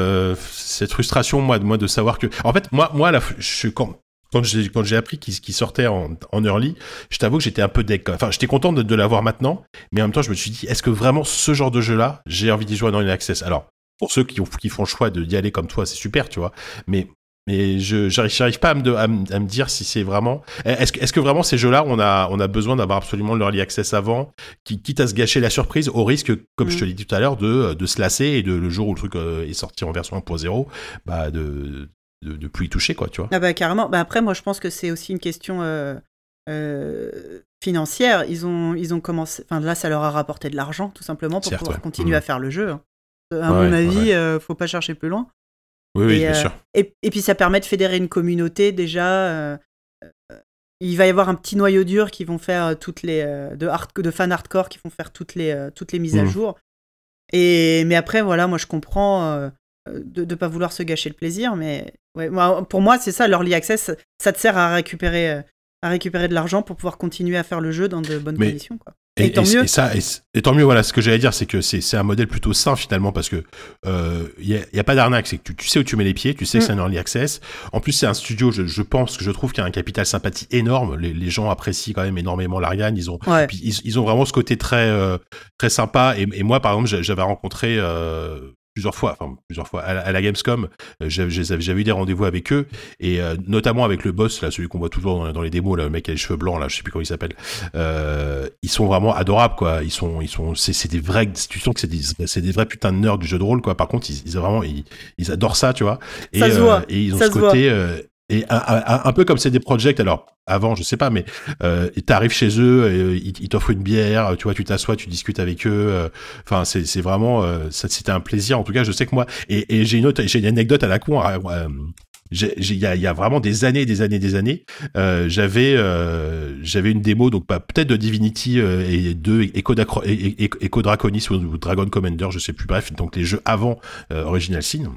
cette frustration moi de moi de savoir que en fait moi moi la, je quand quand j'ai quand j'ai appris qu'il sortait en, en early, je t'avoue que j'étais un peu deck. Enfin, j'étais content de, de l'avoir maintenant, mais en même temps, je me suis dit, est-ce que vraiment ce genre de jeu-là, j'ai envie d'y jouer dans une access? Alors, pour ceux qui, ont, qui font le choix d'y aller comme toi, c'est super, tu vois. Mais mais je j'arrive pas à me, de- à, me, à me dire si c'est vraiment. Est-ce que est-ce que vraiment ces jeux-là, on a on a besoin d'avoir absolument l'early access avant, qui quitte à se gâcher la surprise, au risque, comme je te Mm. l'ai dit tout à l'heure, de de se lasser et de le jour où le truc euh, est sorti en version 1.0, bah de de, de plus y toucher quoi, tu vois. Ah bah carrément. Bah après, moi, je pense que c'est aussi une question euh, euh, financière. Ils ont, ils ont commencé. Enfin, là, ça leur a rapporté de l'argent, tout simplement, pour pouvoir ouais. continuer Mhm. à faire le jeu. hein. À Ouais, mon avis, ouais. euh, faut pas chercher plus loin. Oui oui, et, bien euh, sûr. Et, et puis, ça permet de fédérer une communauté déjà. il va y avoir un petit noyau dur qui vont faire toutes les de, hard, de fans hardcore qui vont faire toutes les toutes les mises à Mhm. jour. Et mais après voilà, moi je comprends de ne pas vouloir se gâcher le plaisir, mais ouais, pour moi c'est ça l'early access, ça te sert à récupérer euh, à récupérer de l'argent pour pouvoir continuer à faire le jeu dans de bonnes Mais- conditions quoi. Et, tant et- mieux. et ça, et, et tant mieux, voilà, ce que j'allais dire, c'est que c'est un modèle plutôt sain finalement, parce que il n'y a, pas d'arnaque, c'est que tu, tu sais où tu mets les pieds, tu sais que Mm. c'est un early access. En plus, c'est un studio, je, je pense, que je trouve qu'il y a un capital sympathie énorme. Les, les gens apprécient quand même énormément l'Ariane. Ils ont, Ouais. puis ils, ils ont vraiment ce côté très, euh, très sympa. Et, et moi, par exemple, j'a- j'avais rencontré, euh, plusieurs fois, enfin plusieurs fois à, la, Gamescom, j'avais eu des rendez-vous avec eux et notamment avec le boss là, celui qu'on voit toujours dans, les démos là, le mec qui a les cheveux blancs là, je sais plus comment il s'appelle. ils sont vraiment adorables quoi. Ils sont, ils sont, c'est des vrais, tu sens que c'est des, c'est des vrais putains de nerds du jeu de rôle quoi. Par contre, ils, ils vraiment, ils, ils, adorent ça, tu vois. Et, ça se voit. et ils ont ce côté et un, peu comme c'est des projects, alors avant, je sais pas, mais euh, t'arrives chez eux, et, ils, t'offrent une bière, tu vois, tu t'assois, tu discutes avec eux. Euh, enfin, c'est, vraiment, euh, c'était un plaisir. En tout cas, je sais que moi, et, j'ai une autre, j'ai une anecdote à la con. Euh, il y a, vraiment des années, des années, des années, euh, j'avais j'avais une démo donc pas peut-être de Divinity et de Echo, Draconis ou, Dragon Commander, je sais plus. Bref, donc les jeux avant Original Sin.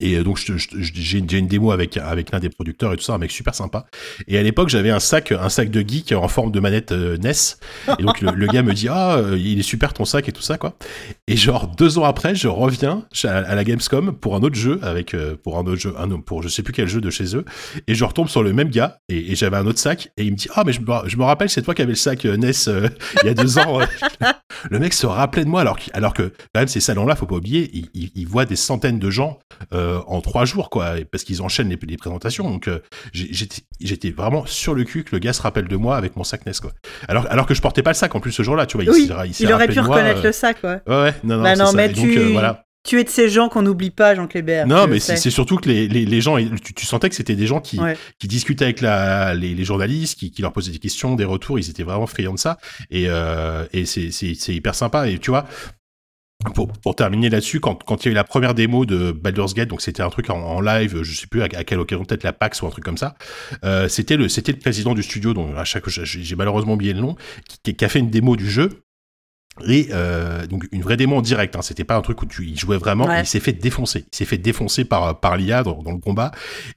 Et euh, donc j'ai une démo avec avec l'un des producteurs et tout ça, un mec super sympa. Et à l'époque j'avais un sac un sac de geek en forme de manette euh, NES. Et donc le, gars me dit ah euh, il est super ton sac et tout ça quoi. Et genre deux ans après je reviens à, la Gamescom pour un autre jeu avec pour un autre jeu un pour je sais plus quel jeu de chez eux et je retombe sur le même gars et, j'avais un autre sac et il me dit ah mais je me, je me rappelle c'est toi qui avais le sac NES il y a deux ans. le mec se rappelait de moi alors alors que quand même ces salons là faut pas oublier il, il, voit des centaines de gens en trois jours, quoi, parce qu'ils enchaînent les, présentations. Donc euh, j'étais vraiment sur le cul que le gars se rappelle de moi avec mon sac NES, quoi. Alors, alors que je portais pas le sac en plus ce jour-là, tu vois. Il, il, aurait pu reconnaître euh, le sac, ouais. Ouais, non, non, bah non mais tu... voilà. Tu es de ces gens qu'on n'oublie pas, Jean Clébert. Non, mais c'est surtout que les, les, les gens, tu, sentais que c'était des gens qui, qui discutaient avec la, les, les journalistes, qui, qui, leur posaient des questions, des retours, ils étaient vraiment friands de ça. Et, euh, et c'est hyper sympa. Et tu vois, pour, terminer là-dessus, quand, quand il y a eu la première démo de Baldur's Gate, donc c'était un truc en, live, je sais plus à, quelle occasion, peut-être la PAX ou un truc comme ça, euh, c'était le président du studio, donc à chaque j'ai malheureusement oublié le nom, qui, qui, a fait une démo du jeu et euh, donc une vraie démo en direct, hein. c'était pas un truc où tu y jouais vraiment. Il s'est fait défoncer, il s'est fait défoncer par par l'IA dans, le combat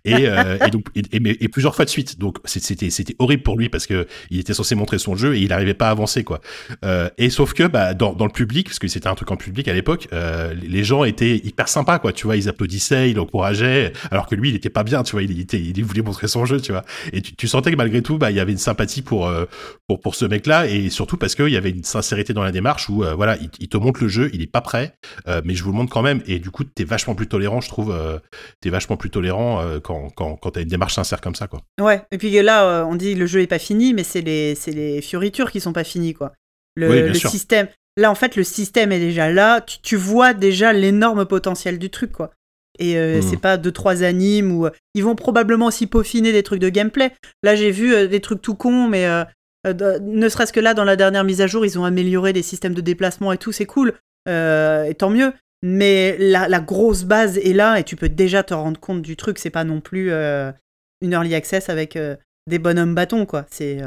et, euh, et donc et, et, plusieurs fois de suite. Donc c'était c'était horrible pour lui parce que il était censé montrer son jeu et il n'arrivait pas à avancer quoi. Euh, et sauf que bah dans, dans le public, parce que c'était un truc en public à l'époque, euh, les gens étaient hyper sympas quoi. Tu vois, ils applaudissaient, ils l'encourageaient, alors que lui il était pas bien. Tu vois, il était il voulait montrer son jeu. Tu vois, et tu, tu sentais que malgré tout, bah il y avait une sympathie pour euh, pour pour ce mec là et surtout parce qu'il y avait une sincérité dans la démarche où euh, voilà, il, te montre le jeu, il est pas prêt, euh, mais je vous le montre quand même. Et du coup, t'es vachement plus tolérant, je trouve. Euh, t'es vachement plus tolérant quand, quand, quand t'as une démarche sincère comme ça, quoi. Ouais. Et puis là, on dit le jeu est pas fini, mais c'est les, les fioritures qui sont pas finies, quoi. Le, système. Là, en fait, le système est déjà là. Tu, vois déjà l'énorme potentiel du truc, quoi. Et hmm. c'est pas deux trois animes ou ils vont probablement aussi peaufiner des trucs de gameplay. Là, j'ai vu des trucs tout cons, mais euh, ne serait-ce que là, dans la dernière mise à jour, ils ont amélioré les systèmes de déplacement et tout, c'est cool, euh, et tant mieux. Mais la, grosse base est là et tu peux déjà te rendre compte du truc. C'est pas non plus euh, une early access avec des bonhommes bâtons, quoi. C'est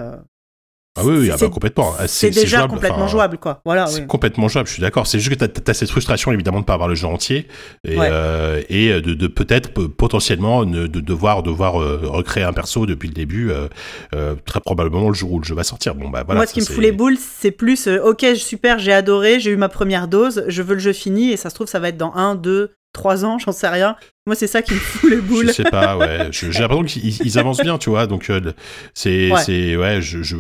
ah oui, oui ah bah, complètement. Ah, c'est déjà complètement jouable, quoi. Voilà. C'est complètement jouable, je suis d'accord. C'est juste que tu as, cette frustration, évidemment, de pas avoir le jeu entier et, euh, et de, de peut-être potentiellement de devoir devoir euh, recréer un perso depuis le début, euh, très probablement le jour où le jeu va sortir. Bon bah voilà. Moi, ce qui me fout les boules, c'est plus, ok, super, j'ai adoré, j'ai eu ma première dose, je veux le jeu fini et ça se trouve ça va être dans un, deux, trois ans, j'en sais rien. Moi, c'est ça qui me [LAUGHS] fout les boules. je sais pas, ouais. J'ai l'impression qu'ils avancent bien, tu vois. Donc, euh, c'est, ouais. c'est, ouais, je, je,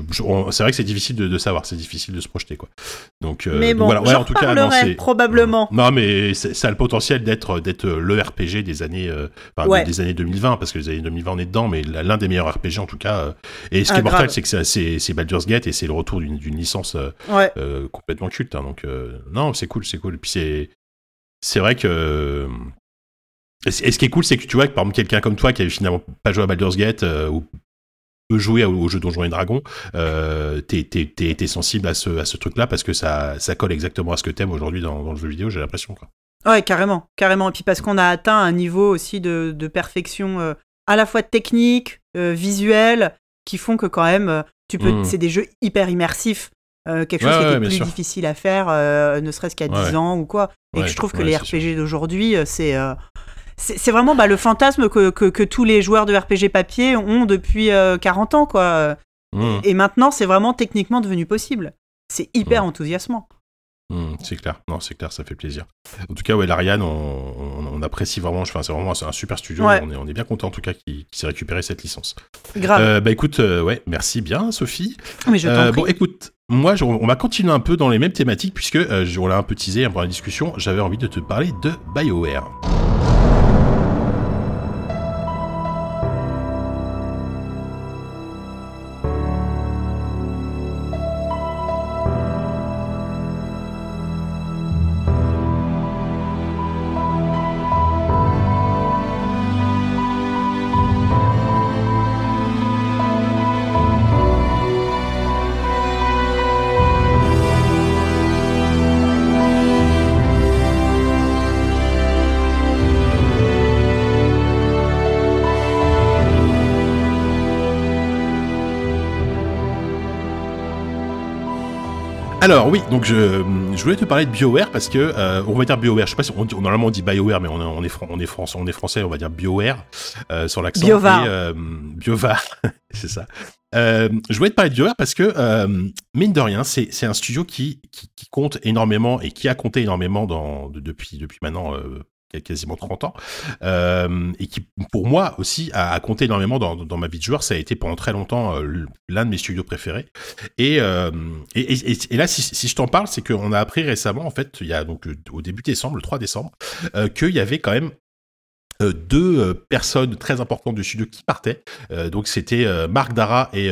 c'est vrai que c'est difficile de, de savoir, c'est difficile de se projeter, quoi. Donc, euh, mais bon, voilà. Ouais, en tout cas, non, probablement. Non, mais ça a le potentiel d'être, d'être le RPG des années, euh, enfin, des années 2020, parce que les années 2020, on est dedans, mais l'un des meilleurs RPG, en tout cas. Euh, et ce qui ah, est mortel, c'est que c'est, Baldur's Gate et c'est le retour d'une, licence euh, complètement culte. Hein, donc, non, c'est cool, c'est cool. Et puis, c'est, c'est vrai que et ce qui est cool, c'est que tu vois que par exemple quelqu'un comme toi qui avait finalement pas joué à Baldur's Gate euh, ou peut jouer au, jeu Donjons et Dragons, euh, t'es sensible à ce, à ce truc-là parce que ça, ça colle exactement à ce que t'aimes aujourd'hui dans, dans, le jeu vidéo, j'ai l'impression. Quoi. Ouais, carrément, carrément. Et puis parce qu'on a atteint un niveau aussi de, de perfection euh, à la fois technique, euh, visuel, qui font que quand même, tu peux, mmh. c'est des jeux hyper immersifs. Quelque chose qui était plus difficile à faire, ne serait-ce qu'à 10 ans ou quoi. Et je trouve que les RPG d'aujourd'hui, c'est c'est vraiment bah, le fantasme que, que, tous les joueurs de RPG papier ont depuis 40 euh, ans, quoi. Mmh. Et maintenant, c'est vraiment techniquement devenu possible. C'est hyper mmh. enthousiasmant. Mmh, c'est clair, non, c'est clair, ça fait plaisir. En tout cas, ouais, l'Ariane, on, on apprécie vraiment. Enfin, c'est vraiment un super studio. On, est, on est bien content en tout cas qu'il s'est récupéré cette licence. Grave. bah écoute, ouais, merci bien, Sophie. Mais je bon, écoute, moi, on va continuer un peu dans les mêmes thématiques puisque on l'a un peu teasé pendant la discussion. J'avais envie de te parler de BioWare. Donc je, je, voulais te parler de BioWare parce que euh, on va dire BioWare. Je sais pas si on, normalement on dit BioWare, mais on, on est on est français, on est français, on va dire BioWare euh, sur l'accent. BioVar. Euh, BioVar, [LAUGHS] c'est ça. Je voulais te parler de BioWare parce que mine de rien, c'est c'est un studio qui, qui, qui compte énormément et qui a compté énormément dans depuis depuis maintenant quasiment 30 ans, euh, et qui, pour moi aussi, a, compté énormément dans, dans, ma vie de joueur. Ça a été pendant très longtemps euh, l'un de mes studios préférés. Et, euh, et, là, si, je t'en parle, c'est qu'on a appris récemment, en fait, il y a donc au début décembre, le 3 décembre, qu'il y avait quand même deux personnes très importantes du studio qui partaient. Donc c'était Mark Dara et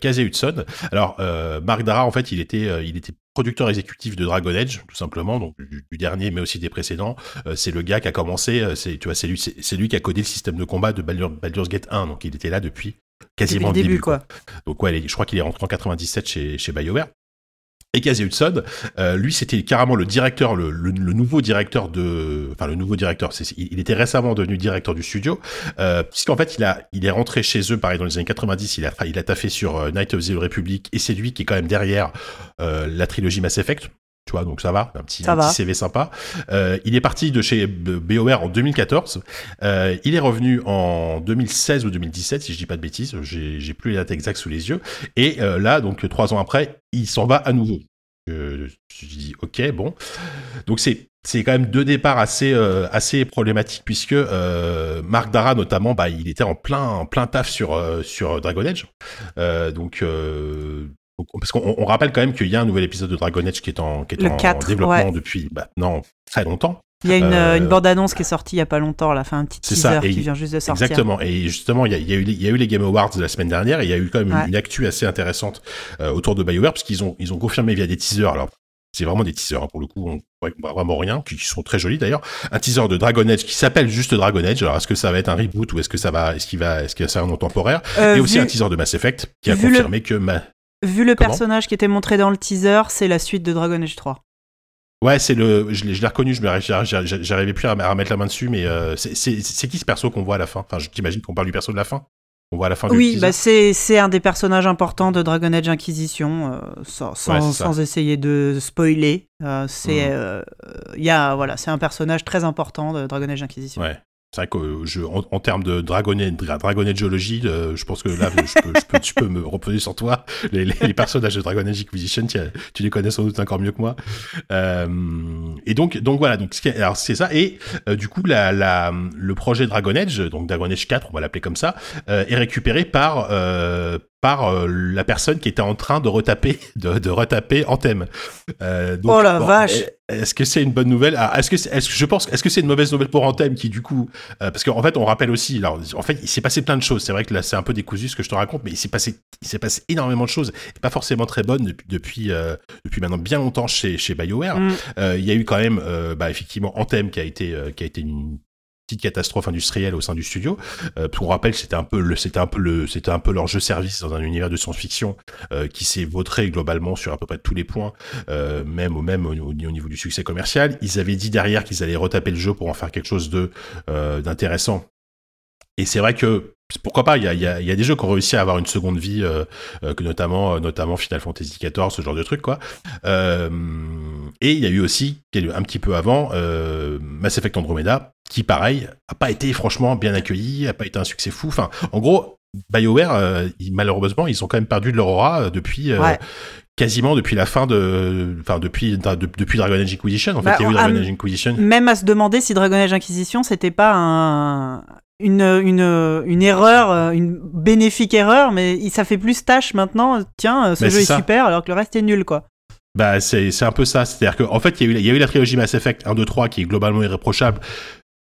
Casey Hudson. Alors Mark Dara en fait il était il était producteur exécutif de Dragon Age tout simplement donc du, dernier mais aussi des précédents. c'est le gars qui a commencé c'est tu vois c'est lui c'est lui qui a codé le système de combat de Baldur's Gate 1 donc il était là depuis quasiment le début, quoi. Donc ouais je crois qu'il est rentré en 97 chez chez BioWare. Et Casey Hudson, euh, lui, c'était carrément le directeur, le, nouveau directeur de, enfin le nouveau directeur. il était récemment devenu directeur du studio, euh, puisqu'en fait, il a, il est rentré chez eux, pareil dans les années 90. Il a, il a taffé sur euh, Night of the Republic, et c'est lui qui est quand même derrière la trilogie Mass Effect. Tu vois, donc ça va, un petit, un petit CV sympa. Euh, il est parti de chez BioWare en 2014. Euh, il est revenu en 2016 ou 2017, si je dis pas de bêtises. J'ai plus les dates exactes sous les yeux. Et euh, là, donc trois ans après, il s'en va à nouveau. Je dis ok, bon. Donc c'est c'est quand même deux départs assez euh, assez problématiques puisque euh, Marc Dara notamment, bah il était en plein en plein taf sur sur Dragon Age. donc parce qu'on rappelle quand même qu'il y a un nouvel épisode de Dragon Age qui est en, qui est en, 4, développement depuis maintenant très longtemps. Il y a une, euh, une bande-annonce qui est sortie il y a pas longtemps, là, enfin un petit teaser ça, qui vient juste de sortir. Exactement. Et justement, il y, a, il, y a eu, il y a eu les Game Awards la semaine dernière et il y a eu quand même ouais. une, une, actu assez intéressante euh, autour de BioWare parce qu'ils ont, ils ont confirmé via des teasers. Alors, c'est vraiment des teasers hein, pour le coup, on voit vraiment rien, qui sont très jolis d'ailleurs. Un teaser de Dragon Age qui s'appelle juste Dragon Age. Alors est-ce que ça va être un reboot ou est-ce que ça va, est-ce qu'il va, est-ce que ça va être temporaire? Euh, Et aussi vu, un teaser de Mass Effect qui a confirmé le... que ma... Vu le Comment personnage qui était montré dans le teaser, c'est la suite de Dragon Age 3. Ouais, c'est le, je l'ai reconnu, je j'arrivais plus à, remettre la main dessus, mais euh, c'est qui ce perso qu'on voit à la fin? Enfin, je t'imagine qu'on parle du perso de la fin? On voit à la fin oui, bah c'est un des personnages importants de Dragon Age Inquisition, euh, sans, sans, ouais, sans, essayer de spoiler. Euh, c'est mmh. y a voilà, c'est un personnage très important de Dragon Age Inquisition. Ouais. C'est vrai que je, en, en, termes de Dragon, Dragon Age géologie, euh, je pense que là, je peux, tu peux me reposer sur toi. Les, les, personnages de Dragon Age Inquisition, tu, tu, les connais sans doute encore mieux que moi. Euh, et donc, donc voilà, donc alors c'est ça. Et euh, du coup, la, la, le projet Dragon Age, donc Dragon Age 4, on va l'appeler comme ça, euh, est récupéré par euh, par euh, la personne qui était en train de retaper, [LAUGHS] de, de retaper Anthem. Euh, donc, oh la bon, vache Est-ce que c'est une bonne nouvelle? Ah, Est-ce que, est, est que je pense, est-ce que c'est une mauvaise nouvelle pour Anthem qui du coup, euh, parce qu'en fait on rappelle aussi, alors en fait il s'est passé plein de choses. C'est vrai que là c'est un peu décousu ce que je te raconte, mais il s'est passé, il s'est passé énormément de choses, pas forcément très bonnes depuis depuis, depuis maintenant bien longtemps chez chez Bioware. Mm. Il y a eu quand même, bah effectivement Anthem qui a été qui a été une catastrophe industrielle au sein du studio. Euh, pour rappel, c'était un peu un peu le, leur jeu service dans un univers de science-fiction euh, qui s'est vautré globalement sur à peu près tous les points, euh, même au même au, au, niveau du succès commercial. Ils avaient dit derrière qu'ils allaient retaper le jeu pour en faire quelque chose de d'intéressant. Et c'est vrai que pourquoi pas, il y a, y, a, y a, des jeux qui ont réussi à avoir une seconde vie, euh, euh, que notamment, notamment Final Fantasy XIV, ce genre de truc, quoi. Euh, et il y a eu aussi, un petit peu avant, euh, Mass Effect Andromeda, qui, pareil, a pas été franchement bien accueilli, a pas été un succès fou. Enfin, en gros, BioWare, malheureusement, ils ont quand même perdu de leur aura depuis quasiment depuis la fin de, enfin depuis depuis Dragon Age Inquisition. En fait, bah, il y a eu Dragon Age Inquisition. Même à se demander si Dragon Age Inquisition, c'était pas un, une, une, une erreur, une bénéfique erreur, mais ça fait plus tâche maintenant. Tiens, ce bah, jeu est, super, alors que le reste est nul, quoi. Bah, c'est un peu ça. C'est-à-dire qu'en en fait, il y, a eu, il y a eu la trilogie Mass Effect 1, 2, 3 qui est globalement irréprochable,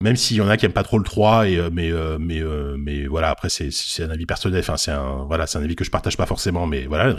même s'il y en a qui aiment pas trop le 3 et euh, mais euh, mais euh, mais voilà après c'est c'est un avis personnel. Enfin c'est un voilà c'est un avis que je partage pas forcément mais voilà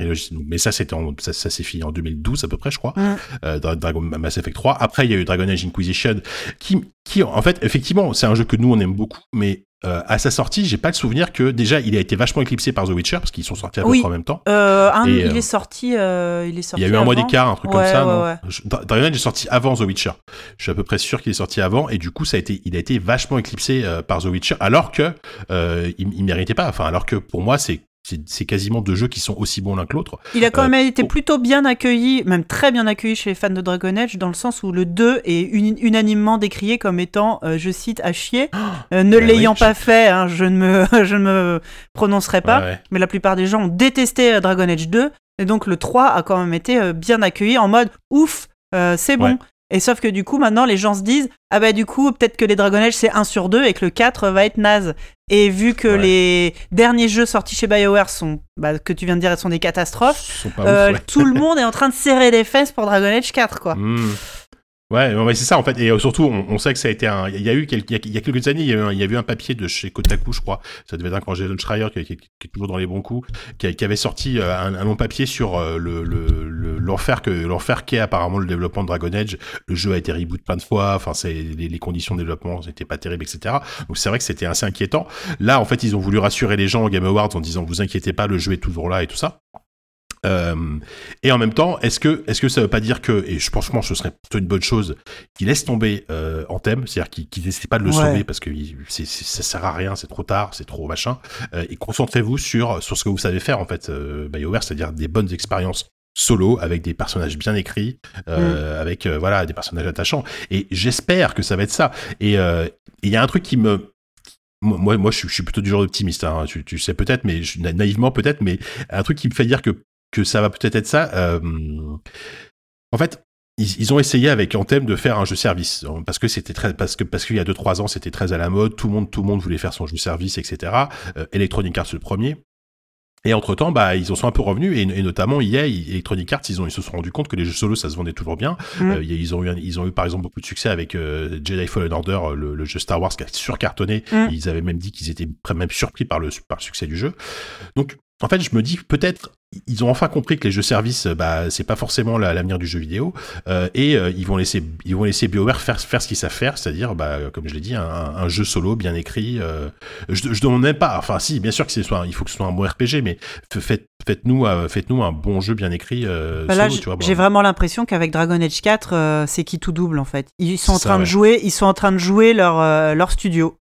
mais ça c'était ça, ça s'est fini en 2012 à peu près je crois. Dragon Mass Effect 3 après il y a eu Dragon Age Inquisition qui qui en fait effectivement c'est un jeu que nous on aime beaucoup mais euh, à sa sortie, j'ai pas le souvenir que déjà il a été vachement éclipsé par The Witcher parce qu'ils sont sortis à peu près en même temps. Euh, il est sorti, il est sorti. Il y a eu un mois d'écart, un truc comme ça. Ouais, Dragon Age est sorti avant The Witcher. Je suis à peu près sûr qu'il est sorti avant et du coup ça a été, il a été vachement éclipsé par The Witcher alors que il, il méritait pas. Enfin alors que pour moi c'est c'est quasiment deux jeux qui sont aussi bons l'un que l'autre. Il a quand même été plutôt bien accueilli, même très bien accueilli chez les fans de Dragon Age, dans le sens où le 2 est unanimement décrié comme étant, je cite, à chier. [GASPS] ne bah l'ayant pas fait, hein, je, ne me, [LAUGHS] je ne me prononcerai pas, mais la plupart des gens ont détesté Dragon Age 2, et donc le 3 a quand même été bien accueilli en mode ouf, c'est bon. Et sauf que du coup, maintenant, les gens se disent Ah bah, du coup, peut-être que les Dragon Age c'est 1 sur 2 et que le 4 va être naze. Et vu que les derniers jeux sortis chez BioWare sont, bah, que tu viens de dire, sont des catastrophes, euh, tout le [LAUGHS] monde est en train de serrer les fesses pour Dragon Age 4, quoi. Mmh. Ouais, c'est ça en fait. Et euh, surtout, on, sait que ça a été un. Il y a eu quelques, il y a, quelques années, il y, a eu un, papier de chez Kotaku, je crois. Ça devait être un Jason Schreier qui, est toujours dans les bons coups, qui, avait sorti euh, un, long papier sur euh, le, l'enfer que l'enfer qu'est apparemment le développement de Dragon Age. Le jeu a été reboot plein de fois. Enfin, c'est les, conditions de développement n'étaient pas terribles, etc. Donc c'est vrai que c'était assez inquiétant. Là, en fait, ils ont voulu rassurer les gens au Game Awards en disant vous inquiétez pas, le jeu est toujours là et tout ça. Euh, et en même temps, est-ce que, est-ce que ça veut pas dire que, et je pense que ce serait plutôt une bonne chose, qu'il laisse tomber euh, en thème, c'est-à-dire qu'il qu n'essaie pas de le sauver parce que c'est, ça sert à rien, c'est trop tard, c'est trop machin, euh, et concentrez-vous sur, sur ce que vous savez faire en fait, euh, BioWare, c'est-à-dire des bonnes expériences solo avec des personnages bien écrits euh, mm. avec euh, voilà des personnages attachants et j'espère que ça va être ça et il y a un truc qui me moi, moi, je suis, plutôt du genre optimiste. Hein, tu, tu, sais peut-être, mais je, naïvement peut-être, mais un truc qui me fait dire que que ça va peut-être être ça. Euh, en fait, ils, ont essayé avec Anthem de faire un jeu service parce que c'était très parce que parce qu'il y a deux trois ans c'était très à la mode tout le monde tout le monde voulait faire son jeu service etc euh, Electronic Arts le premier et entre temps, bah, ils en sont un peu revenus, et, notamment EA, Electronic Arts, ils, ont, ils se sont rendus compte que les jeux solo, ça se vendait toujours bien. Mm. Euh, ils, ont eu, ils ont eu par exemple beaucoup de succès avec euh, Jedi Fallen Order, le, jeu Star Wars qui a surcartonné. Mm. Ils avaient même dit qu'ils étaient même surpris par le, par le succès du jeu. Donc, en fait, je me dis peut-être ils ont enfin compris que les jeux services, bah, c'est pas forcément l'avenir du jeu vidéo, euh, et euh, ils vont laisser, ils vont laisser BioWare faire faire ce qu'ils savent faire, c'est-à-dire, bah, comme je l'ai dit, un, jeu solo bien écrit. Euh, je, je demande même pas, enfin, si, bien sûr que c'est soit, il faut que ce soit un bon RPG, mais faites, faites-nous, faites-nous un bon jeu bien écrit. Bah là, j'ai vraiment l'impression qu'avec Dragon Age 4, c'est qui tout double en fait. Ils sont en train de jouer, ils sont en train de jouer leur leur studio.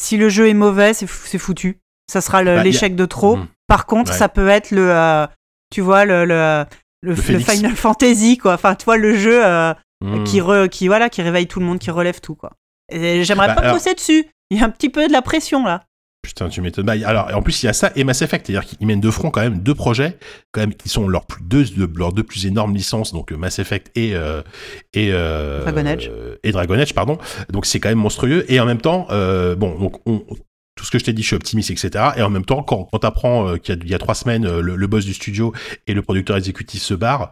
Si le jeu est mauvais, c'est foutu. Ça sera bah, l'échec de trop. Mhm. Par contre, ça peut être le, euh, tu vois, le, le, le, Final Fantasy, quoi. Enfin, tu vois, le jeu euh, mhm. qui, qui, voilà, qui réveille tout le monde, qui relève tout, quoi. J'aimerais bah, pas bosser dessus. Il y a un petit peu de la pression, là. Putain, tu m'étonnes. Bah, alors, en plus, il y a ça et Mass Effect, c'est-à-dire qu'ils mènent de front quand même deux projets, quand même, qui sont leurs plus deux, leurs deux plus énormes licences, donc Mass Effect et et Dragon Age et Dragon Age, pardon. Donc c'est quand même monstrueux. Et en même temps, bon, donc on, tout ce que je t'ai dit, je suis optimiste, etc. Et en même temps, quand, quand t'apprends euh, qu'il y, a trois semaines, euh, le, boss du studio et le producteur exécutif se barrent,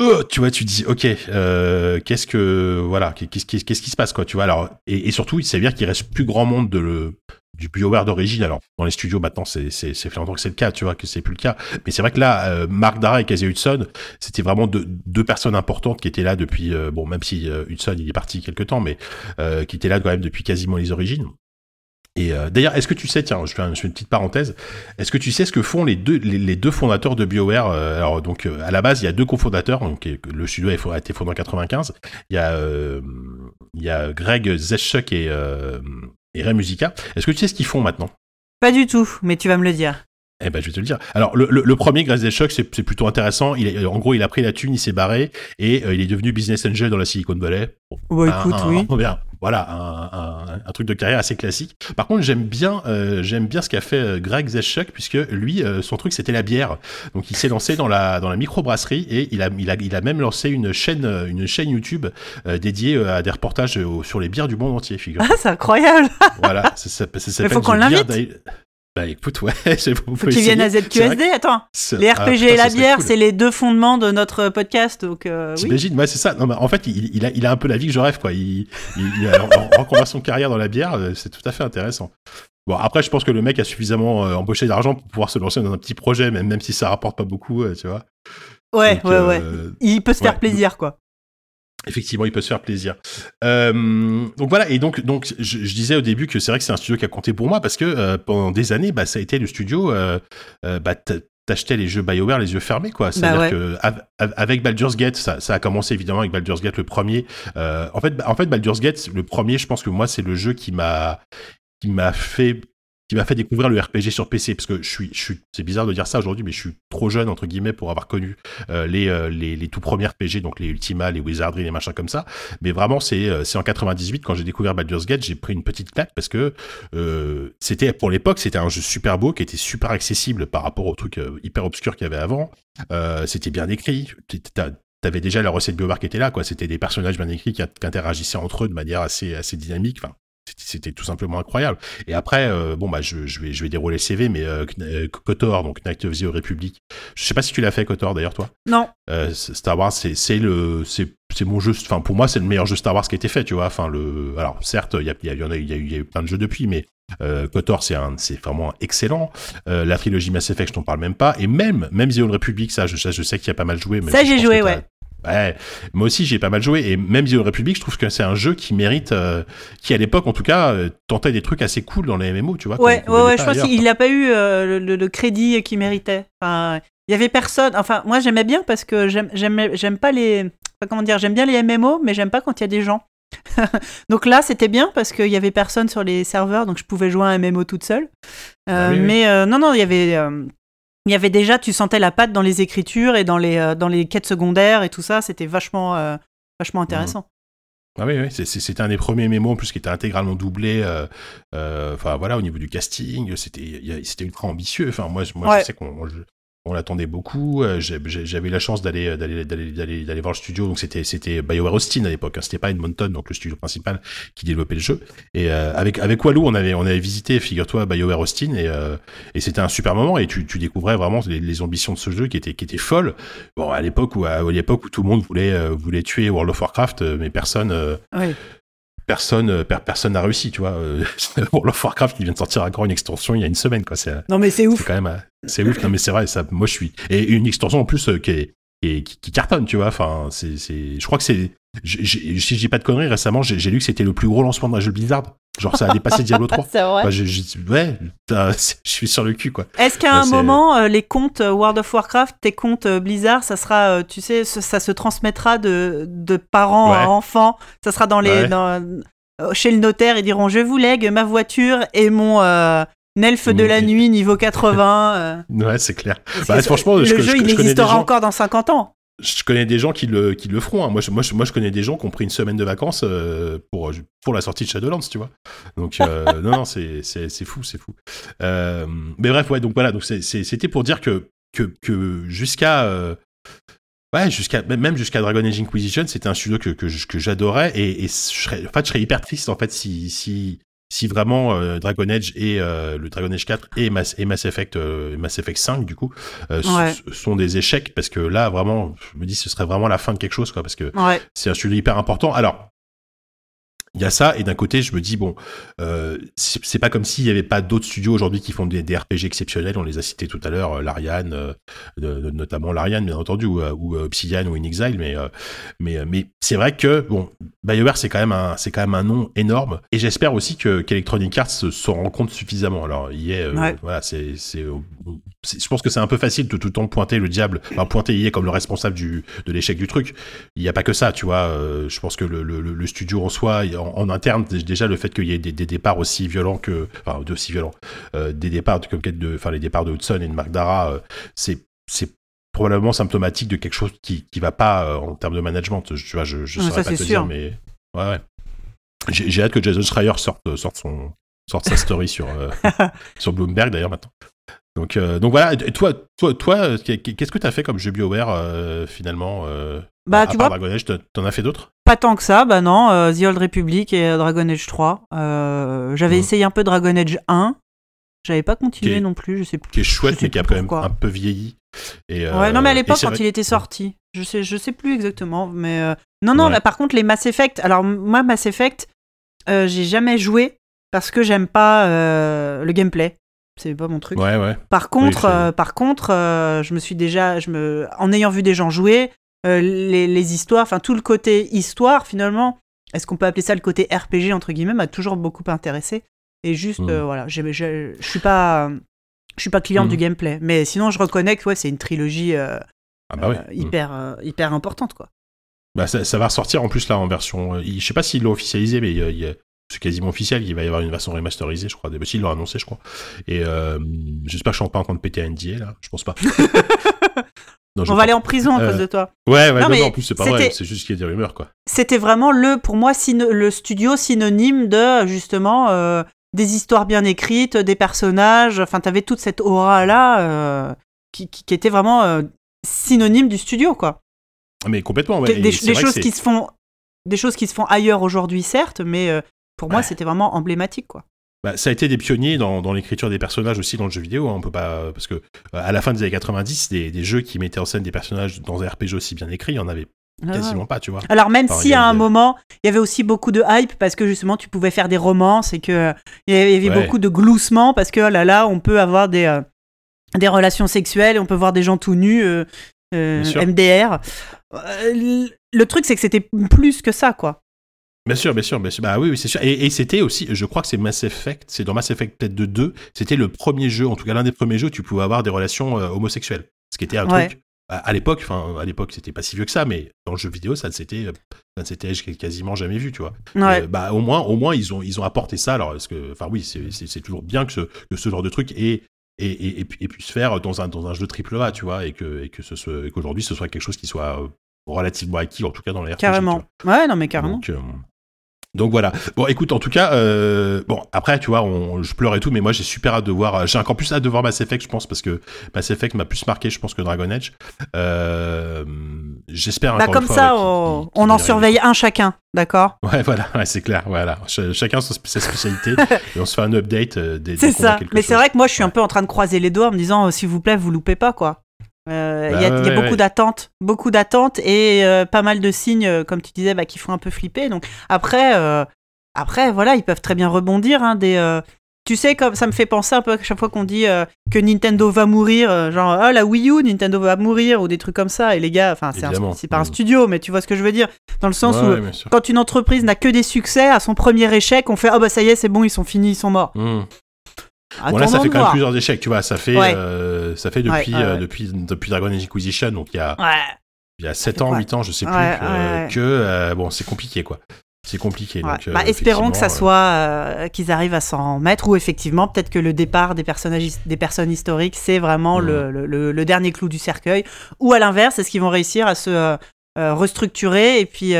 euh, tu vois, tu dis, ok, qu'est-ce que, voilà, qu'est-ce qui, se passe, quoi, tu vois. Alors, et, surtout, il s'avère qu'il reste plus grand monde de le, du BioWare d'origine. Alors, dans les studios, maintenant, c'est, c'est, c'est longtemps que c'est le cas, tu vois, que c'est plus le cas. Mais c'est vrai que là, Mark Dara et Casey Hudson, c'était vraiment deux, deux, personnes importantes qui étaient là depuis, bon, même si Hudson, il est parti quelque temps, mais qui étaient là quand même depuis quasiment les origines. Et euh, d'ailleurs, est-ce que tu sais, tiens, je fais, une petite parenthèse, est-ce que tu sais ce que font les deux, les, deux fondateurs de BioWare euh, Alors, donc, euh, à la base, il y a deux cofondateurs, donc le studio a été fondé en 95. Il y a, il y a Greg Zeschuk et, et Ray Musica. Est-ce que tu sais ce qu'ils font maintenant? Pas du tout, mais tu vas me le dire. Eh ben, je vais te le dire. Alors, le, le, premier, Greg Zeschuk, c'est plutôt intéressant. Il, en gros, il a pris la thune, il s'est barré et il est devenu business angel dans la Silicon Valley. Bon, bah, écoute, oui. Bien voilà, un, un, truc de carrière assez classique. Par contre, j'aime bien, euh, j'aime bien ce qu'a fait euh, Greg Zeschuk, puisque lui, euh, son truc, c'était la bière. Donc, il s'est lancé dans la dans la microbrasserie et il a, il a, il a même lancé une chaîne, une chaîne YouTube dédiée à des reportages sur les bières du monde entier. Figure. Ah, c'est incroyable. voilà, ça, ça, Il faut qu'on l'invite. Bah écoute, ouais, [LAUGHS] c'est Faut qu'il vienne à ZQSD, attends. Les RPG ah, et la bière, c'est les deux fondements de notre podcast, donc euh, T'imagines, ouais, c'est ça. Non, mais en fait, il, il, a, il a un peu la vie que je rêve, quoi. Il, il, a son carrière dans la bière, euh, c'est tout à fait intéressant. Bon, après, je pense que le mec a suffisamment euh, embauché d'argent pour pouvoir se lancer dans un petit projet, même, même si ça rapporte pas beaucoup, euh, tu vois. Ouais, ouais, ouais. Il peut se faire plaisir, quoi. Effectivement, il peut se faire plaisir. Euh, donc voilà, et donc, donc je, disais au début que c'est vrai que c'est un studio qui a compté pour moi parce que euh, pendant des années, bah, ça a été le studio. Euh, bah, t'achetais les jeux BioWare les yeux fermés quoi c'est à dire bah que avec Baldur's Gate ça, ça, a commencé évidemment avec Baldur's Gate le premier en fait en fait Baldur's Gate le premier je pense que moi c'est le jeu qui m'a qui m'a fait qui m'a fait découvrir le RPG sur PC parce que je suis, je suis c'est bizarre de dire ça aujourd'hui mais je suis trop jeune entre guillemets pour avoir connu euh, les, euh, les, tout premiers RPG donc les Ultima les Wizardry les machins comme ça mais vraiment c'est euh, en 98 quand j'ai découvert Baldur's Gate j'ai pris une petite claque parce que c'était pour l'époque c'était un jeu super beau qui était super accessible par rapport au truc hyper obscur qu'il y avait avant c'était bien écrit t'avais déjà la recette BioWare qui était là, quoi. C'était des personnages bien écrits qui, qui, interagissaient entre eux de manière assez, assez dynamique. Enfin, c'était tout simplement incroyable. Et après, euh, bon bah je, je, vais je vais dérouler le CV, mais euh, euh, Kotor, donc Night of the Republic. Je sais pas si tu l'as fait Kotor d'ailleurs toi. Non. Star Wars, c'est c'est le c'est c'est mon jeu. Enfin pour moi c'est le meilleur jeu Star Wars qui a été fait, tu vois. Enfin le alors certes il y a il y, a, y, a, eu, y a eu plein de jeux depuis, mais euh, Kotor, c'est un, c'est vraiment excellent. la trilogie Mass Effect, je t'en parle même pas. Et même, même The Old Republic, ça, je, je sais qu'il y a pas mal joué. Mais ça, j'ai joué, ouais. Ouais, moi aussi j'ai pas mal joué et même The Republic, je trouve que c'est un jeu qui mérite, euh, qui à l'époque en tout cas euh, tentait des trucs assez cool dans les MMO, tu vois. Ouais, ouais, ouais, je pense qu'il n'a pas eu euh, le, crédit qu'il méritait. Enfin, il y avait personne. Enfin, moi j'aimais bien parce que j'aime, j'aime pas les, comment dire, j'aime bien les MMO, mais j'aime pas quand il y a des gens. [LAUGHS] donc là, c'était bien parce qu'il y avait personne sur les serveurs, donc je pouvais jouer à un MMO toute seule. Ah mais non, non, il y avait il y avait déjà, tu sentais la patte dans les écritures et dans les, euh, dans les quêtes secondaires et tout ça. C'était vachement, euh, vachement intéressant. Ah oui, oui c'était un des premiers mémos en plus qui était intégralement doublé. Euh, enfin voilà, au niveau du casting, c'était c'était ultra ambitieux. Enfin moi, moi je sais qu'on on l'attendait beaucoup. Euh, j'avais la chance d'aller d'aller voir le studio. Donc c'était BioWare Austin à l'époque. Hein. C'était pas Edmonton, donc le studio principal qui développait le jeu. Et euh, avec avec Walou, on avait visité, figure-toi, BioWare Austin et euh, c'était un super moment. Et tu, découvrais vraiment les, ambitions de ce jeu qui étaient qui folles. Bon à l'époque où tout le monde voulait voulait tuer World of Warcraft, mais personne personne euh, personne n'a réussi tu vois euh, [LAUGHS] World of Warcraft qui vient de sortir encore une extension il y a une semaine quoi c'est non mais c'est ouf quand même c'est ouf non mais c'est vrai ça moi je suis et une extension en plus euh, qui est qui, cartonne, tu vois. Enfin, c'est, je crois que c'est, si je dis pas de conneries, récemment, j'ai lu que c'était le plus gros lancement d'un jeu Blizzard. Genre, ça a dépassé [LAUGHS] Diablo 3. c'est vrai. ouais, [LAUGHS] je suis sur le cul, quoi. Est-ce qu'à un moment, euh, les comptes euh, World of Warcraft, tes comptes euh, Blizzard, ça sera, tu sais, ça, se transmettra de, de parents à enfants. Ça sera dans les, chez le notaire, ils diront, je vous lègue ma voiture et mon, Nelf de la nuit niveau 80. Euh. Ouais, c'est clair. Bah, franchement, le jeu, il existera encore dans 50 ans. Je connais des gens qui le, qui le feront. Hein. Moi, je, moi, je, moi, je connais des gens qui ont pris une semaine de vacances euh, pour, pour la sortie de Shadowlands, tu vois. Donc, euh, [LAUGHS] non, non, c'est fou, c'est fou. mais bref, ouais, donc voilà, donc c'était pour dire que, que, que jusqu'à. Ouais, jusqu'à même jusqu'à Dragon Age Inquisition, c'était un studio que, que, que j'adorais et, et je serais, en fait, je serais hyper triste en fait si si si vraiment euh, Dragon Age et euh, le Dragon Age 4 et Mass, et Mass Effect euh, Mass Effect 5 du coup sont des échecs parce que là vraiment je me dis ce serait vraiment la fin de quelque chose quoi parce que c'est un sujet hyper important. Alors il y a ça, et d'un côté, je me dis, bon, euh, c'est pas comme s'il y avait pas d'autres studios aujourd'hui qui font des, des, RPG exceptionnels, on les a cités tout à l'heure, l'Ariane, euh, notamment l'Ariane, bien entendu, ou, ou Obsidian ou InXile, mais, mais, mais c'est vrai que, bon, BioWare, c'est quand même un, c'est quand même un nom énorme, et j'espère aussi que, qu'Electronic Arts se, rend compte suffisamment. Alors, il est, voilà, c'est, c'est, je pense que c'est un peu facile de tout le temps pointer le diable, enfin, pointer est comme le responsable du, de l'échec du truc. Il n'y a pas que ça, tu vois. je pense que le, le, le studio en soi, en, interne déjà le fait qu'il y ait des, départs aussi violents que enfin aussi violents euh, des départs comme de enfin les départs de Hudson et de Mark Dara euh, c'est c'est probablement symptomatique de quelque chose qui qui va pas euh, en termes de management tu vois je je saurais pas te dire mais ouais, ouais. J'ai hâte que Jason Schreier sorte, sorte, son, sorte sa story sur, [LAUGHS] sur Bloomberg d'ailleurs maintenant. Donc, donc voilà, toi, toi, toi qu'est-ce que tu as fait comme jeu BioWare finalement bah, à tu part vois, Dragon Age, t'en as fait d'autres? Pas tant que ça, bah non. The Old Republic et Dragon Age 3. J'avais mmh. essayé un peu Dragon Age 1. J'avais pas continué non plus, je sais plus. Qui est chouette, mais qui a quand même un peu vieilli. Et, ouais, non, mais à l'époque, quand il était sorti, je sais, je sais plus exactement, mais non, non. par contre, les Mass Effect. Alors moi, Mass Effect, j'ai jamais joué parce que j'aime pas le gameplay. C'est pas mon truc. Ouais, ouais. Par contre, par contre, je me suis déjà, je me, en ayant vu des gens jouer, les, les, histoires, enfin tout le côté histoire finalement. Est-ce qu'on peut appeler ça le côté RPG entre guillemets m'a toujours beaucoup intéressé. Et juste, hmm. voilà, je suis pas, je suis pas cliente du hmm. gameplay, mais sinon je reconnais que ouais, c'est une trilogie ah bah hmm. hyper, hyper importante quoi. Bah ça, ça, va ressortir en plus là en version. je sais pas s'ils l'ont officialisé, mais il c'est quasiment officiel qu'il va y avoir une version remasterisée, je crois. Ils l'ont annoncé, je crois. Et euh, j'espère que je suis pas en train de péter un NDA là. Je pense pas. [LAUGHS] on va aller en prison à cause de toi. Ouais, ouais, non, en plus c'est pas vrai, c'est juste qu'il y a des rumeurs quoi. C'était vraiment le, pour moi, le studio synonyme de justement euh, des histoires bien écrites, des personnages. Enfin, t'avais toute cette aura là euh, qui, qui, était vraiment synonyme du studio quoi. Mais complètement. Ouais. Des, choses qui se font, des choses qui se font ailleurs aujourd'hui certes, mais pour moi, c'était vraiment emblématique, quoi. Bah, ça a été des pionniers dans, dans l'écriture des personnages aussi dans le jeu vidéo. Hein. on peut pas parce que euh, à la fin des années 90, des, des, jeux qui mettaient en scène des personnages dans un RPG aussi bien écrit, il y en avait ah quasiment pas, tu vois. Alors même si à un moment, il y avait aussi beaucoup de hype parce que justement tu pouvais faire des romances et que il y avait beaucoup de gloussements parce que oh là là, on peut avoir des euh, des relations sexuelles, on peut voir des gens tout nus, euh, MDR. le truc c'est que c'était plus que ça, quoi. Bien sûr, bien sûr, bien sûr. Bah oui, oui c'est sûr. Et, c'était aussi, je crois que c'est Mass Effect, c'est dans Mass Effect peut-être de 2, c'était le premier jeu, en tout cas l'un des premiers jeux où tu pouvais avoir des relations euh, homosexuelles. Ce qui était un truc, à, l'époque, enfin à l'époque c'était pas si vieux que ça, mais dans le jeu vidéo ça ne s'était, quasiment jamais vu, tu vois. Euh, bah au moins, au moins ils ont, ils ont apporté ça. Alors, parce que, enfin oui, c'est toujours bien que ce, que ce genre de truc et et, et, puisse faire dans un, dans un jeu triple A, tu vois, et que, et que ce qu'aujourd'hui ce soit quelque chose qui soit euh, relativement acquis, en tout cas dans les RPG. Carrément. Ouais, non mais carrément. Donc voilà. Bon, écoute, en tout cas, euh, bon, après, tu vois, on, je pleurais tout, mais moi, j'ai super hâte de voir. J'ai encore plus hâte de voir Mass Effect, je pense, parce que Mass Effect m'a plus marqué, je pense, que Dragon Age. Euh, J'espère. Bah, comme ça, on, en surveille un chacun, d'accord? Ouais, voilà, ouais, c'est clair, voilà. chacun sa spécialité, [LAUGHS] et on se fait un update euh, des. C'est ça. Mais c'est vrai que moi, je suis un peu en train de croiser les doigts en me disant, s'il vous plaît, vous loupez pas, quoi. Euh, il y a, bah beaucoup d'attentes, beaucoup d'attentes et euh, pas mal de signes, euh, comme tu disais, bah, qui font un peu flipper. Donc après, après, voilà, ils peuvent très bien rebondir. Hein, des, tu sais, comme ça me fait penser un peu à chaque fois qu'on dit que Nintendo va mourir, genre oh, la Wii U, Nintendo va mourir ou des trucs comme ça. Et les gars, enfin c'est pas un studio, mais tu vois ce que je veux dire, dans le sens où quand une entreprise n'a que des succès, à son premier échec, on fait oh bah ça y est, c'est bon, ils sont finis, ils sont morts. Bon là ça fait quand même plusieurs échecs, tu vois, ça fait euh, ça fait depuis euh, depuis depuis Dragon Age Inquisition donc il y a il y a 7 ans, 8 ans, je sais plus euh, que bon, c'est compliqué quoi. C'est compliqué. Donc, bah, espérons que ça soit qu'ils arrivent à s'en mettre ou effectivement peut-être que le départ des personnages des personnes historiques c'est vraiment mmh. le, le, le, dernier clou du cercueil ou à l'inverse est-ce qu'ils vont réussir à se restructurer et puis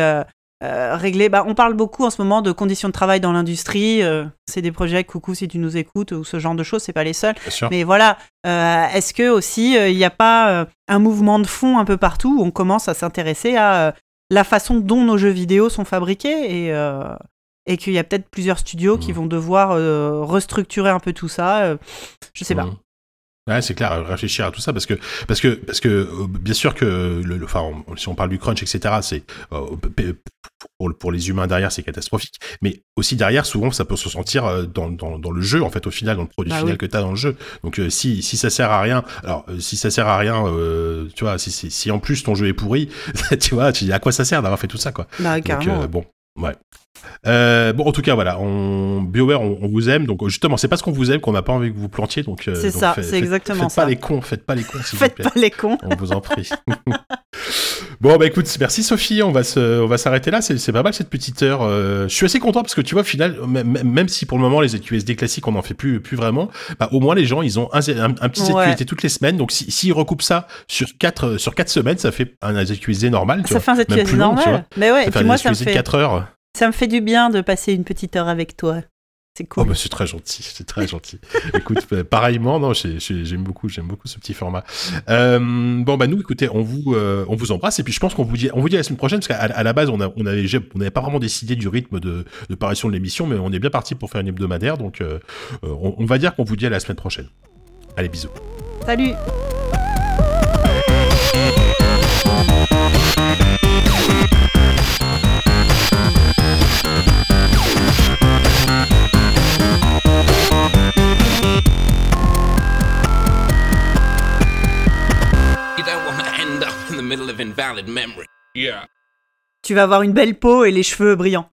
euh, régler. Bah, on parle beaucoup en ce moment de conditions de travail dans l'industrie. Euh, c'est des projets, coucou si tu nous écoutes, ou ce genre de choses, c'est pas les seuls. Mais voilà, euh, est-ce que aussi il n'y a pas un mouvement de fond un peu partout où on commence à s'intéresser à la façon dont nos jeux vidéo sont fabriqués et, et qu'il y a peut-être plusieurs studios qui mmh. vont devoir restructurer un peu tout ça. je sais pas. Mmh. Ouais, c'est clair, réfléchir à tout ça parce que parce que parce que euh, bien sûr que le, enfin si on parle du crunch etc c'est euh, pour, pour les humains derrière c'est catastrophique mais aussi derrière souvent ça peut se sentir euh, dans, dans, dans le jeu en fait au final dans le produit bah final que tu as dans le jeu donc si si ça sert à rien alors si ça sert à rien tu vois si, si, si en plus ton jeu est pourri [LAUGHS] tu vois tu dis à quoi ça sert d'avoir fait tout ça quoi? Bah, donc bon ouais euh, bon, en tout cas, voilà, on, BioWare, on, vous aime. Donc, justement, c'est parce qu'on vous aime qu'on n'a pas envie que vous plantiez. Donc, euh, c'est ça, c'est exactement ça. Faites pas les cons, faites pas les cons. faites pas les cons. On vous en prie. [LAUGHS] bon, bah écoute, merci Sophie. On va se, on va s'arrêter là. C'est pas mal cette petite heure. Euh, je suis assez content parce que tu vois, au final, même si pour le moment les ZQSD classiques on n'en fait plus, plus vraiment, bah, au moins les gens ils ont un, un, petit ZQSD toutes les semaines. Donc, s'ils si, recoupent ça sur 4 sur quatre semaines, ça fait un ZQSD normal. ça fait un ZQSD normal. Mais ouais, et puis moi ça me fait 4 heures. Ça me fait du bien de passer une petite heure avec toi. C'est cool. Oh bah c'est très gentil, c'est très gentil. [LAUGHS] Écoute, bah, pareillement, non, j'aime beaucoup, j'aime beaucoup ce petit format. Euh, bon bah nous, écoutez, on vous, euh, on vous embrasse et puis je pense qu'on vous dit, on vous dit la semaine prochaine parce qu'à à la base on a, on avait, on n'avait pas vraiment décidé du rythme de, de parution de l'émission, mais on est bien parti pour faire une hebdomadaire, donc euh, on, on va dire qu'on vous dit à la semaine prochaine. Allez, bisous. Salut. Tu vas avoir une belle peau et les cheveux brillants.